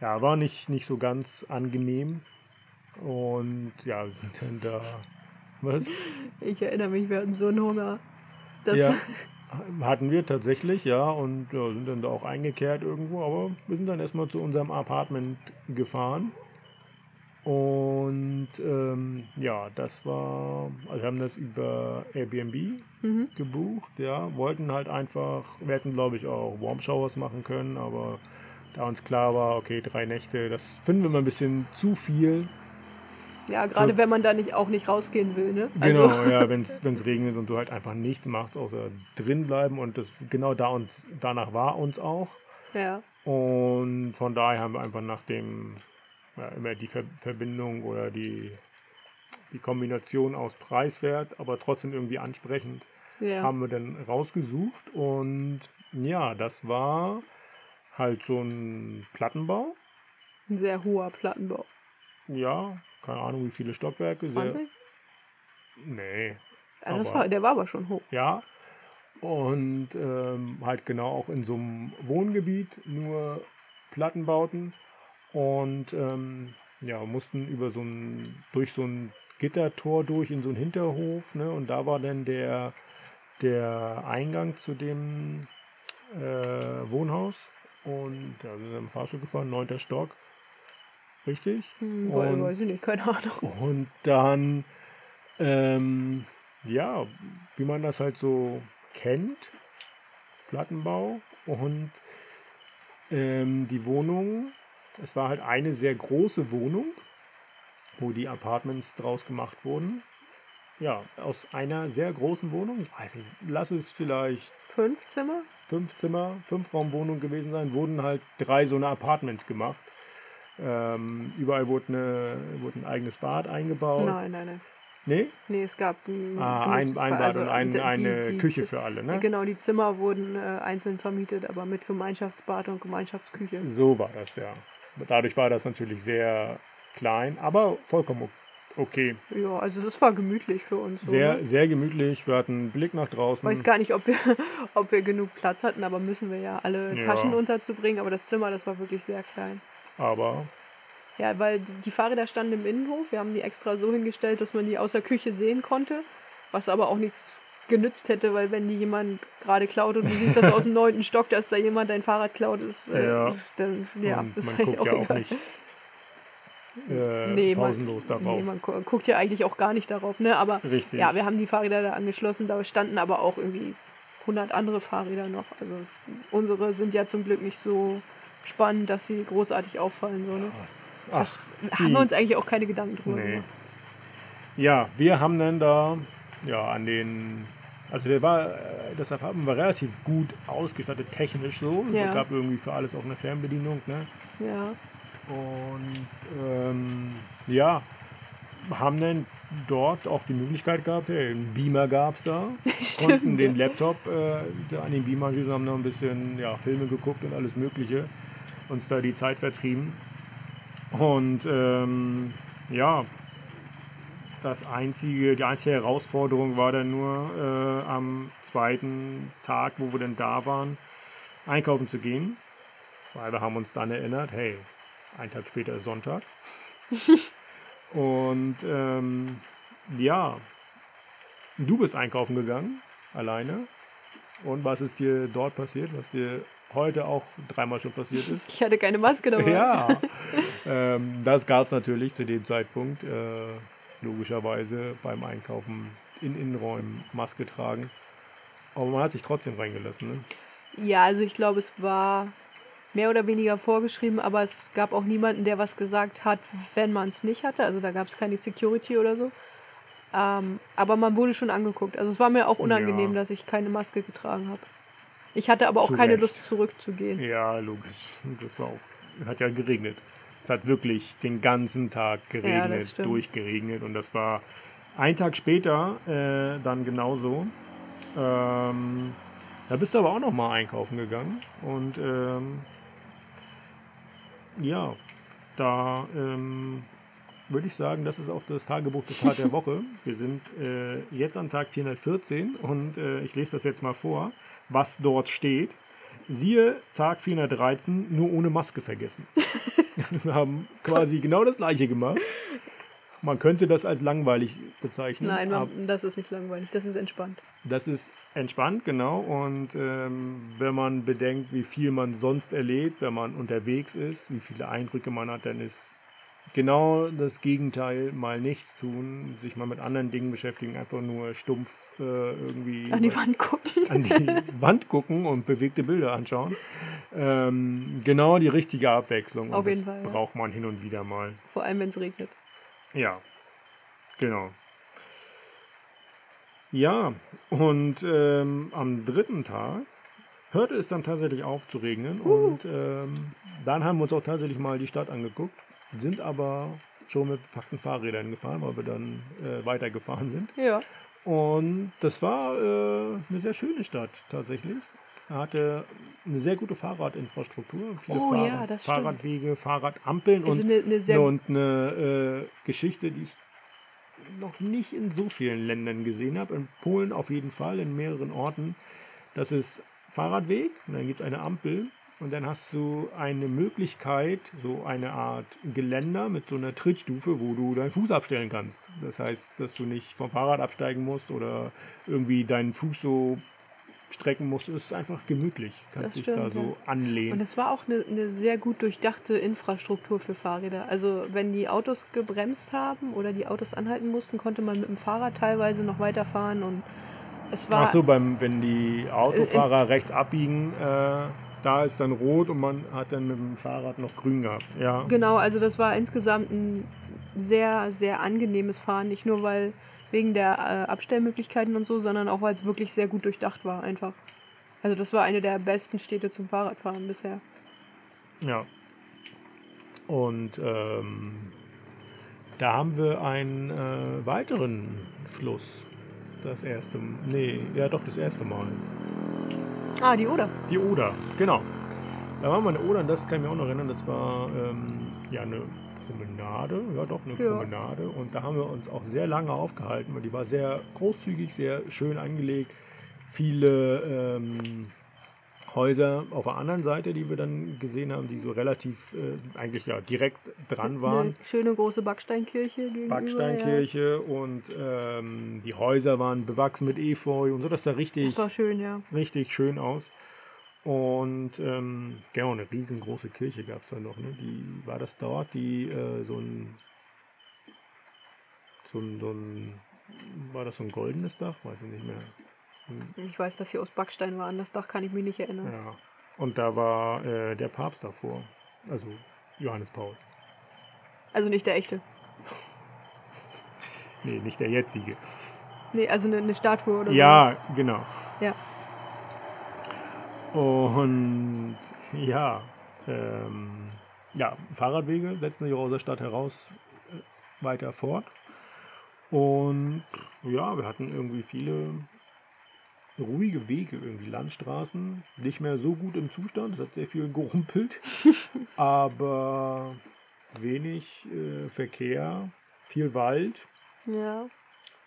ja, war nicht, nicht so ganz angenehm. Und ja, sind dann da, was? Ich erinnere mich, wir hatten so einen Hunger. Das, Ja, hatten wir tatsächlich, ja, und ja, sind dann da auch eingekehrt irgendwo, aber wir sind dann erstmal zu unserem Apartment gefahren. Und ähm, ja, das war, also wir haben das über Airbnb mhm. gebucht, ja, wollten halt einfach, wir hätten glaube ich auch Warm Showers machen können, aber da uns klar war, okay, drei Nächte, das finden wir mal ein bisschen zu viel. Ja gerade So. wenn man da nicht auch nicht rausgehen will, ne? Genau, Also, ja, wenn es regnet und du halt einfach nichts machst, außer drin bleiben und das genau da uns danach war uns auch. ja. Und von daher haben wir einfach nach dem ja, immer die Ver Verbindung oder die, die Kombination aus preiswert, aber trotzdem irgendwie ansprechend, Ja. haben wir dann rausgesucht. Und ja, das war halt so ein Plattenbau. Ein sehr hoher Plattenbau. Ja, keine Ahnung, wie viele Stockwerke. Sehr, 20? nee, Ja, das aber- war, der war aber schon hoch. Ja, und ähm, halt genau auch in so einem Wohngebiet, nur Plattenbauten. Und ähm, ja, mussten über so ein, durch so ein Gittertor durch in so einen Hinterhof, ne? Und da war dann der, der Eingang zu dem äh, Wohnhaus. Und ja, wir sind im Fahrstuhl gefahren, neunter Stock. Richtig? Hm, Und- weiß ich nicht, keine Ahnung. Und dann, ähm, ja, wie man das halt so kennt, Plattenbau und ähm, die Wohnung, es war halt eine sehr große Wohnung, wo die Apartments draus gemacht wurden. Ja, aus einer sehr großen Wohnung, ich weiß nicht, lass es vielleicht Fünf Zimmer? fünf Zimmer, fünf Raumwohnung gewesen sein, wurden halt drei so eine Apartments gemacht. Ähm, überall wurde, eine, wurde ein eigenes Bad eingebaut. Nein, nein, nein. Nee? Nee, es gab ein, Ah, ein, ein Bad. Bad Also, und ein, die- eine die Küche für alle, ne? Genau, die Zimmer wurden äh, einzeln vermietet, aber mit Gemeinschaftsbad und Gemeinschaftsküche. So war das, ja. Dadurch war das natürlich sehr klein, aber vollkommen okay. Ja, also das war gemütlich für uns. Sehr, ne? sehr gemütlich. Wir hatten einen Blick nach draußen. Weiß gar nicht, ob wir, ob wir genug Platz hatten, aber müssen wir ja alle Ja. Taschen unterzubringen. Aber das Zimmer, das war wirklich sehr klein. Aber Ja, weil die, Fahrräder standen im Innenhof. Wir haben die extra so hingestellt, dass man die aus der Küche sehen konnte. Was aber auch nichts genützt hätte, weil wenn die jemand gerade klaut und du siehst das aus dem neunten Stock, dass da jemand dein Fahrrad klaut, ist, äh, Ja. dann ja, und ist man eigentlich guckt ja auch egal. nicht äh, Nee, man- pausenlos darauf. Nee, man gu guckt ja eigentlich auch gar nicht darauf, ne? Aber Richtig. ja, wir haben die Fahrräder da angeschlossen, da standen aber auch irgendwie 100 andere Fahrräder noch. Also unsere sind ja zum Glück nicht so spannend, dass sie großartig auffallen. So, ne? Ach, Haben wir uns eigentlich auch keine Gedanken drüber nee. gemacht. Ja, wir haben dann da ja an den also der war äh, das Apartment war relativ gut ausgestattet technisch so. Ja. Es gab irgendwie für alles auch eine Fernbedienung, ne? Ja. Und ähm, ja, haben dann dort auch die Möglichkeit gehabt, hey, einen Beamer gab es da, konnten den Laptop äh, an den Beamer anschließen, haben noch ein bisschen ja, Filme geguckt und alles Mögliche, uns da die Zeit vertrieben. Und ähm, ja, das einzige, die einzige Herausforderung war dann nur äh, am zweiten Tag, wo wir dann da waren, einkaufen zu gehen. Weil wir haben uns dann erinnert, hey, ein Tag später ist Sonntag. Und ähm, ja, du bist einkaufen gegangen, alleine. Und was ist dir dort passiert, was dir heute auch dreimal schon passiert ist? Ich hatte keine Maske dabei. Ja, ähm, das gab es natürlich zu dem Zeitpunkt. Äh, logischerweise beim Einkaufen in Innenräumen Maske tragen. Aber man hat sich trotzdem reingelassen. Ne? Ja, also ich glaube, es war mehr oder weniger vorgeschrieben, aber es gab auch niemanden, der was gesagt hat, wenn man es nicht hatte. Also da gab es keine Security oder so. Ähm, aber man wurde schon angeguckt. Also es war mir auch unangenehm, Ja. dass ich keine Maske getragen habe. Ich hatte aber auch Zu keine. Lust zurückzugehen. Ja, logisch. Das war auch. Hat ja geregnet. Es hat wirklich den ganzen Tag Ja, geregnet, stimmt. durchgeregnet. Und das war ein Tag später äh, dann genauso. Ähm, da bist du aber auch noch mal einkaufen gegangen. Und ähm, ja, da ähm, würde ich sagen, das ist auch das Tagebuchzitat der Woche. Wir sind äh, jetzt an Tag 414 und äh, ich lese das jetzt mal vor, was dort steht. Siehe Tag 413, nur ohne Maske vergessen. Wir haben quasi genau das gleiche gemacht. Man könnte das als langweilig bezeichnen. Nein, man, das ist nicht langweilig, das ist entspannt. das ist entspannt, genau. Und ähm, wenn man bedenkt, wie viel man sonst erlebt, wenn man unterwegs ist, wie viele Eindrücke man hat, dann ist genau das Gegenteil, mal nichts tun, sich mal mit anderen Dingen beschäftigen, einfach nur stumpf äh, irgendwie An die Wand gucken. an die Wand gucken und bewegte Bilder anschauen. Ähm, genau die richtige Abwechslung. Auf jeden Fall, braucht man hin und wieder mal. Vor allem, wenn es regnet. Ja, genau. Ja, und ähm, am dritten Tag hörte es dann tatsächlich auf zu regnen und ähm, dann haben wir uns auch tatsächlich mal die Stadt angeguckt, sind aber schon mit bepackten Fahrrädern gefahren, weil wir dann äh, weitergefahren sind. Ja. Und das war äh, eine sehr schöne Stadt tatsächlich. Er hatte eine sehr gute Fahrradinfrastruktur, viele Oh Fahrrad ja, das stimmt. Fahrradwege, Fahrradampeln Also und eine, eine sehr und eine äh, Geschichte, die ich noch nicht in so vielen Ländern gesehen habe. In Polen auf jeden Fall, in mehreren Orten. Das ist Fahrradweg und dann gibt es eine Ampel und dann hast du eine Möglichkeit, so eine Art Geländer mit so einer Trittstufe, wo du deinen Fuß abstellen kannst. Das heißt, dass du nicht vom Fahrrad absteigen musst oder irgendwie deinen Fuß so strecken musst. Es ist einfach gemütlich. Kannst Das dich stimmt, da so ja. anlehnen. Und es war auch eine, eine sehr gut durchdachte Infrastruktur für Fahrräder. Also wenn die Autos gebremst haben oder die Autos anhalten mussten, konnte man mit dem Fahrrad teilweise noch weiterfahren und es war Ach so, beim, wenn die Autofahrer rechts abbiegen, äh, da ist dann rot und man hat dann mit dem Fahrrad noch grün gehabt. Ja. genau, also das war insgesamt ein sehr, sehr angenehmes Fahren. Nicht nur weil wegen der äh, Abstellmöglichkeiten und so, sondern auch weil es wirklich sehr gut durchdacht war einfach. Also das war eine der besten Städte zum Fahrradfahren bisher. ja. Und ähm, da haben wir einen äh, weiteren Fluss. Das erste, nee, ja doch, das erste Mal. Ah, die Oder. Die Oder, genau. Da waren wir in der Oder und das kann ich mir auch noch erinnern, das war ähm, ja eine Promenade, ja doch eine Ja. Promenade und da haben wir uns auch sehr lange aufgehalten, weil die war sehr großzügig, sehr schön angelegt, viele ähm, Häuser auf der anderen Seite, die wir dann gesehen haben, die so relativ äh, eigentlich ja direkt dran waren. Eine schöne große Backsteinkirche gegenüber. Backsteinkirche und ähm, die Häuser waren bewachsen mit Efeu und so, das sah Ja. richtig Das schön, ja. richtig schön aus. Und ähm, genau, eine riesengroße Kirche gab es da noch. Ne? Die, war das dort, die äh, so ein, so ein, so ein, war das so ein goldenes Dach? Weiß ich nicht mehr. Ich weiß, dass sie aus Backstein war. An das Dach kann ich mich nicht erinnern. Ja. Und da war äh, der Papst davor. Also Johannes Paul. Also nicht der echte. Nee, nicht der jetzige. Nee, also eine, eine Statue oder Ja, genau. so. Ja. Und ja, ähm, ja, Fahrradwege setzen sich aus der Stadt heraus äh, weiter fort. Und ja, wir hatten irgendwie viele ruhige Wege, irgendwie Landstraßen, nicht mehr so gut im Zustand, es hat sehr viel gerumpelt, aber wenig äh, Verkehr, viel Wald Ja.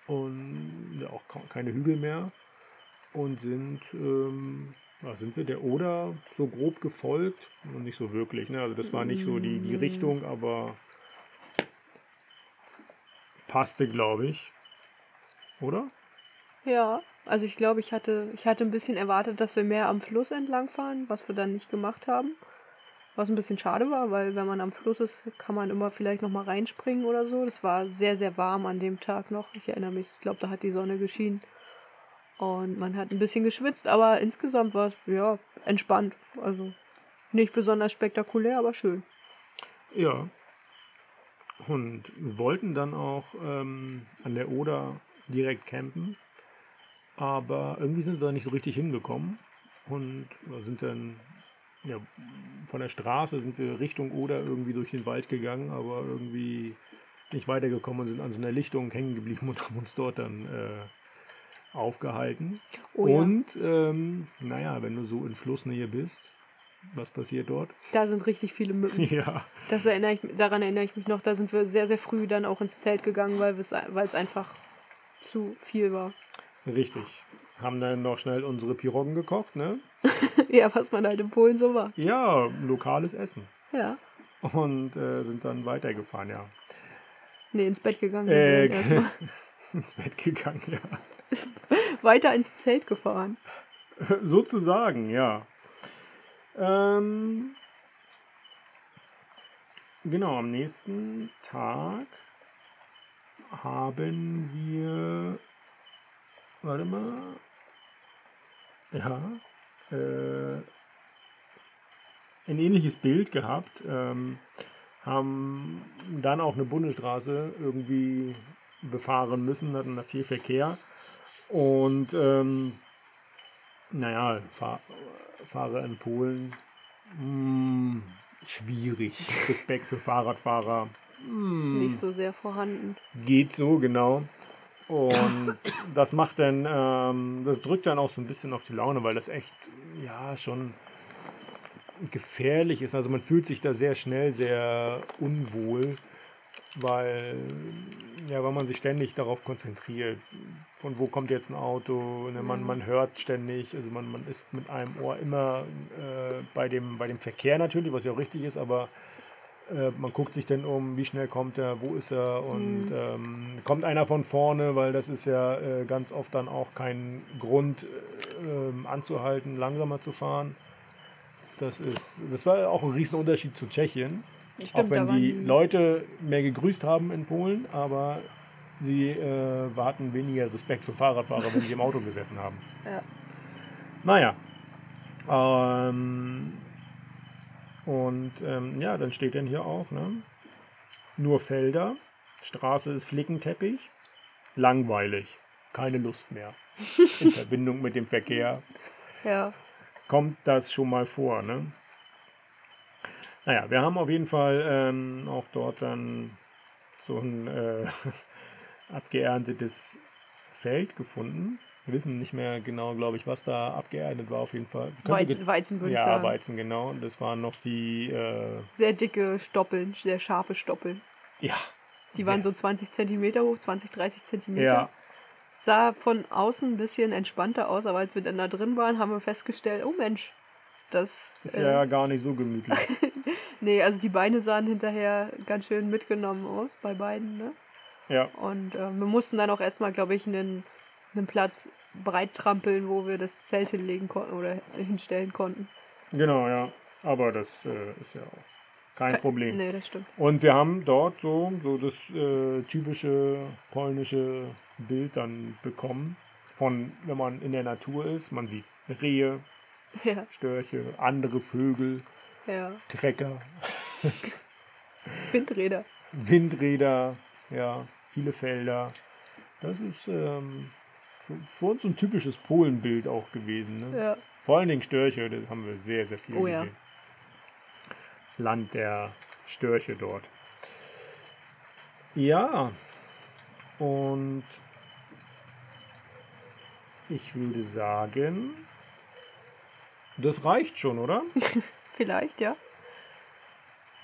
und ja, auch keine Hügel mehr und sind, ähm, ja, sind wir der Oder so grob gefolgt und nicht so wirklich. Ne? Also das war nicht so die, die Mm. Richtung, aber passte, glaube ich. Oder? Ja. Also ich glaube, ich hatte, ich hatte ein bisschen erwartet, dass wir mehr am Fluss entlang fahren, was wir dann nicht gemacht haben. Was ein bisschen schade war, weil wenn man am Fluss ist, kann man immer vielleicht noch mal reinspringen oder so. Das war sehr, sehr warm an dem Tag noch. Ich erinnere mich, ich glaube, da hat die Sonne geschienen. Und man hat ein bisschen geschwitzt, aber insgesamt war es ja entspannt. Also nicht besonders spektakulär, aber schön. Ja. Und wollten dann auch ähm, an der Oder direkt campen, aber irgendwie sind wir da nicht so richtig hingekommen und sind dann ja, von der Straße sind wir Richtung Oder irgendwie durch den Wald gegangen, aber irgendwie nicht weitergekommen und sind an so einer Lichtung hängen geblieben und haben uns dort dann äh, aufgehalten. Oh ja. und ähm, naja, wenn du so in Flussnähe bist, Was passiert dort? Da sind richtig viele Mücken. Ja. Das erinnere ich, daran erinnere ich mich noch. Da sind wir sehr, sehr früh dann auch ins Zelt gegangen, weil es einfach zu viel war. Richtig. Haben dann noch schnell unsere Piroggen gekocht, ne? ja, was man halt in Polen so macht. Ja, lokales Essen. Ja. Und äh, sind dann weitergefahren, ja. Nee, ins Bett gegangen. Äh, ins Bett gegangen, ja. Weiter ins Zelt gefahren. Sozusagen, ja. Ähm, genau, am nächsten Tag haben wir, warte mal, ja, äh, ein ähnliches Bild gehabt, ähm, haben dann auch eine Bundesstraße irgendwie befahren müssen, hatten da viel Verkehr und ähm, naja, fahr, Fahrer in Polen, mh, schwierig. Respekt für Fahrradfahrer. Mh, Nicht so sehr vorhanden. Geht so, genau. Und das macht dann, ähm, das drückt dann auch so ein bisschen auf die Laune, weil das echt, ja, schon gefährlich ist. Also man fühlt sich da sehr schnell sehr unwohl, weil, ja, weil man sich ständig darauf konzentriert. Von wo kommt jetzt ein Auto? Ne, man, man hört ständig, also man, man ist mit einem Ohr immer äh, bei, dem, bei dem Verkehr natürlich, was ja auch richtig ist, aber äh, man guckt sich dann um, wie schnell kommt er, wo ist er und Mhm. ähm, kommt einer von vorne, weil das ist ja äh, ganz oft dann auch kein Grund äh, anzuhalten, langsamer zu fahren. Das ist, das war auch ein Riesenunterschied zu Tschechien. Stimmt, auch wenn die Leute mehr gegrüßt haben in Polen, aber sie äh, hatten weniger Respekt für Fahrradfahrer, wenn sie im Auto gesessen haben. Ja. Naja. Ähm, und ähm, ja, dann steht dann hier auch, ne? Nur Felder, Straße ist Flickenteppich, langweilig, keine Lust mehr. In Verbindung mit dem Verkehr Ja. kommt das schon mal vor, ne? Naja, wir haben auf jeden Fall ähm, auch dort dann so ein äh, abgeerntetes Feld gefunden. Wir wissen nicht mehr genau, glaube ich, was da abgeerntet war. Auf jeden Fall. Weizen, Weizen würde ich ja, sagen. Weizen, genau. Und das waren noch die, äh, Sehr dicke Stoppeln, sehr scharfe Stoppeln. ja, Die waren so 20 Zentimeter hoch, 20, 30 Zentimeter. ja, Sah von außen ein bisschen entspannter aus, aber als wir dann da drin waren, haben wir festgestellt, oh Mensch, das. ist äh, ja gar nicht so gemütlich. Nee, also die Beine sahen hinterher ganz schön mitgenommen aus bei beiden, ne? ja, Und äh, wir mussten dann auch erstmal, glaube ich, einen, einen Platz breit trampeln, wo wir das Zelt hinlegen konnten oder hinstellen konnten. genau, ja. Aber das äh, ist ja auch kein Ke- Problem. Nee, das stimmt. Und wir haben dort so, so das äh, typische polnische Bild dann bekommen. Von, wenn man in der Natur ist, man sieht Rehe, Ja, Störche, andere Vögel, ja. Trecker, Windräder. Windräder, ja, viele Felder. Das ist ähm, für, uns so ein typisches Polenbild auch gewesen. Ne? Ja. Vor allen Dingen Störche, das haben wir sehr, sehr viel Oh ja. gesehen. Das Land der Störche dort. Ja, und ich würde sagen, das reicht schon, oder? Vielleicht, ja.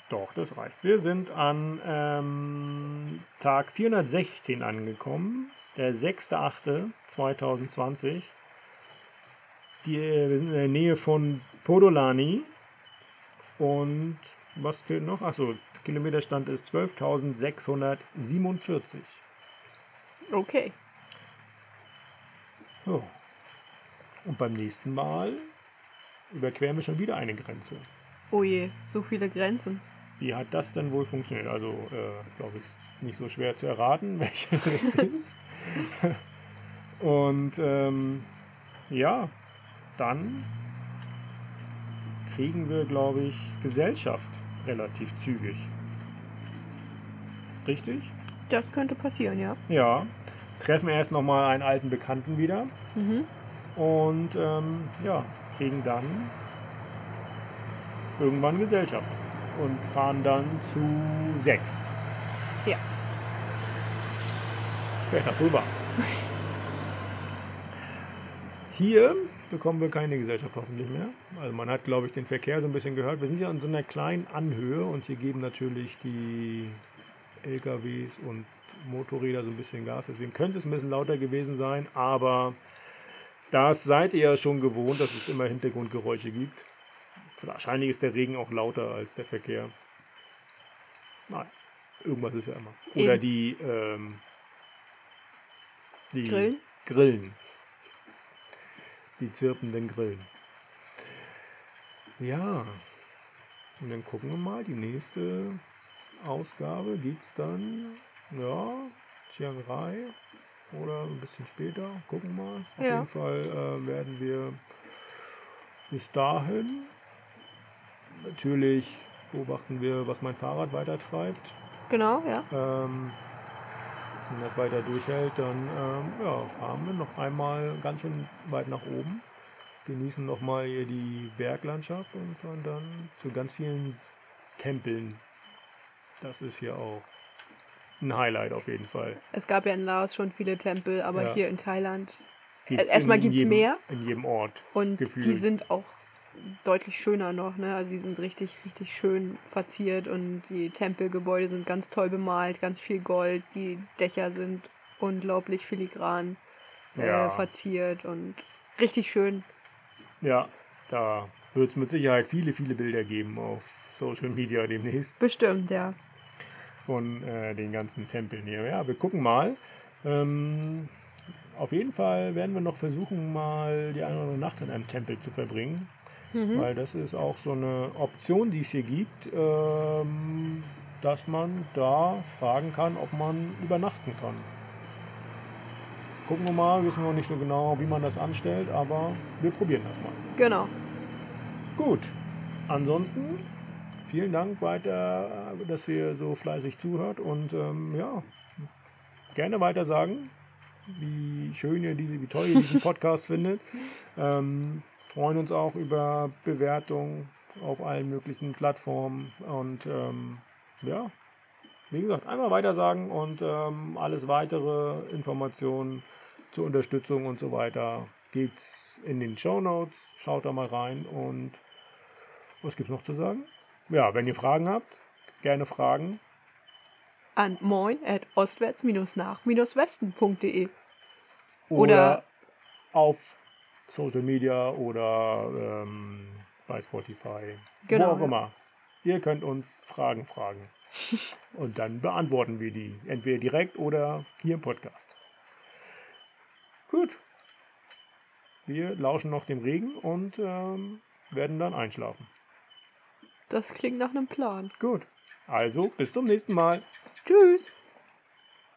Doch, das reicht. Wir sind an ähm, Tag 416 angekommen, der 6.8.2020. Die, äh, wir sind in der Nähe von Podolani. Und was fehlt noch? Achso, Kilometerstand ist 12.647. Okay. So. Und beim nächsten Mal überqueren wir schon wieder eine Grenze. Oh je, so viele Grenzen. Wie hat das denn wohl funktioniert? Also, äh, glaube ich, nicht so schwer zu erraten, welche das ist. Und ähm, ja, dann kriegen wir, glaube ich, Gesellschaft relativ zügig. Richtig? Das könnte passieren, ja. Ja. Treffen erst nochmal einen alten Bekannten wieder Mhm. und ähm, ja, kriegen dann irgendwann Gesellschaft und fahren dann zu sechs. Ja. Das wohl war. Hier bekommen wir keine Gesellschaft hoffentlich mehr. Also man hat, glaube ich, den Verkehr so ein bisschen gehört. Wir sind ja an so einer kleinen Anhöhe und hier geben natürlich die LKWs und Motorräder so ein bisschen Gas. Deswegen könnte es ein bisschen lauter gewesen sein, aber das seid ihr ja schon gewohnt, dass es immer Hintergrundgeräusche gibt. Wahrscheinlich ist der Regen auch lauter als der Verkehr. Nein, irgendwas ist ja immer. Oder Eben. die, ähm, die Grillen? Grillen. Die zirpenden Grillen. Ja. Und dann gucken wir mal. Die nächste Ausgabe gibt es dann, ja, Chiang Rai oder ein bisschen später. Gucken wir mal. Auf Ja. jeden Fall äh, werden wir bis dahin natürlich beobachten wir, was mein Fahrrad weiter treibt. Genau, ja. Ähm, wenn das weiter durchhält, dann ähm, ja, fahren wir noch einmal ganz schön weit nach oben, genießen nochmal hier die Berglandschaft und fahren dann zu ganz vielen Tempeln. Das ist hier auch ein Highlight auf jeden Fall. Es gab ja in Laos schon viele Tempel, aber Ja. hier in Thailand. Gibt's erstmal gibt's jedem- mehr. In jedem Ort. Und die Gefühlt. sind auch deutlich schöner noch, ne? Also die sind richtig, richtig schön verziert und die Tempelgebäude sind ganz toll bemalt, ganz viel Gold, die Dächer sind unglaublich filigran äh, Ja. verziert und richtig schön. Ja, da wird es mit Sicherheit viele, viele Bilder geben auf Social Media demnächst. Bestimmt, ja. von äh, den ganzen Tempeln hier. Ja, wir gucken mal. Ähm, auf jeden Fall werden wir noch versuchen, mal die eine oder andere Nacht in einem Tempel zu verbringen, Mhm. weil das ist auch so eine Option, die es hier gibt, ähm, dass man da fragen kann, ob man übernachten kann. Gucken wir mal, wissen wir noch nicht so genau, wie man das anstellt, aber wir probieren das mal. Genau. Gut. Ansonsten vielen Dank weiter, dass ihr so fleißig zuhört und ähm, ja, gerne weiter sagen, wie schön ihr diese, wie toll ihr diesen Podcast findet. Ähm, freuen uns auch über Bewertungen auf allen möglichen Plattformen und ähm, ja, wie gesagt, einmal weiter sagen und ähm, alles weitere Informationen zur Unterstützung und so weiter gibt's in den Show Notes. Schaut da mal rein und was gibt's noch zu sagen? Ja, wenn ihr Fragen habt, gerne fragen. An moin at ostwärts-nach-westen.de. Oder, Oder- auf Social Media oder ähm, bei Spotify. Genau, Wo auch ja. immer. Ihr könnt uns Fragen fragen. Und dann beantworten wir die. Entweder direkt oder hier im Podcast. Gut. Wir lauschen noch dem Regen und ähm, werden dann einschlafen. Das klingt nach einem Plan. Gut. Also, bis zum nächsten Mal. Tschüss.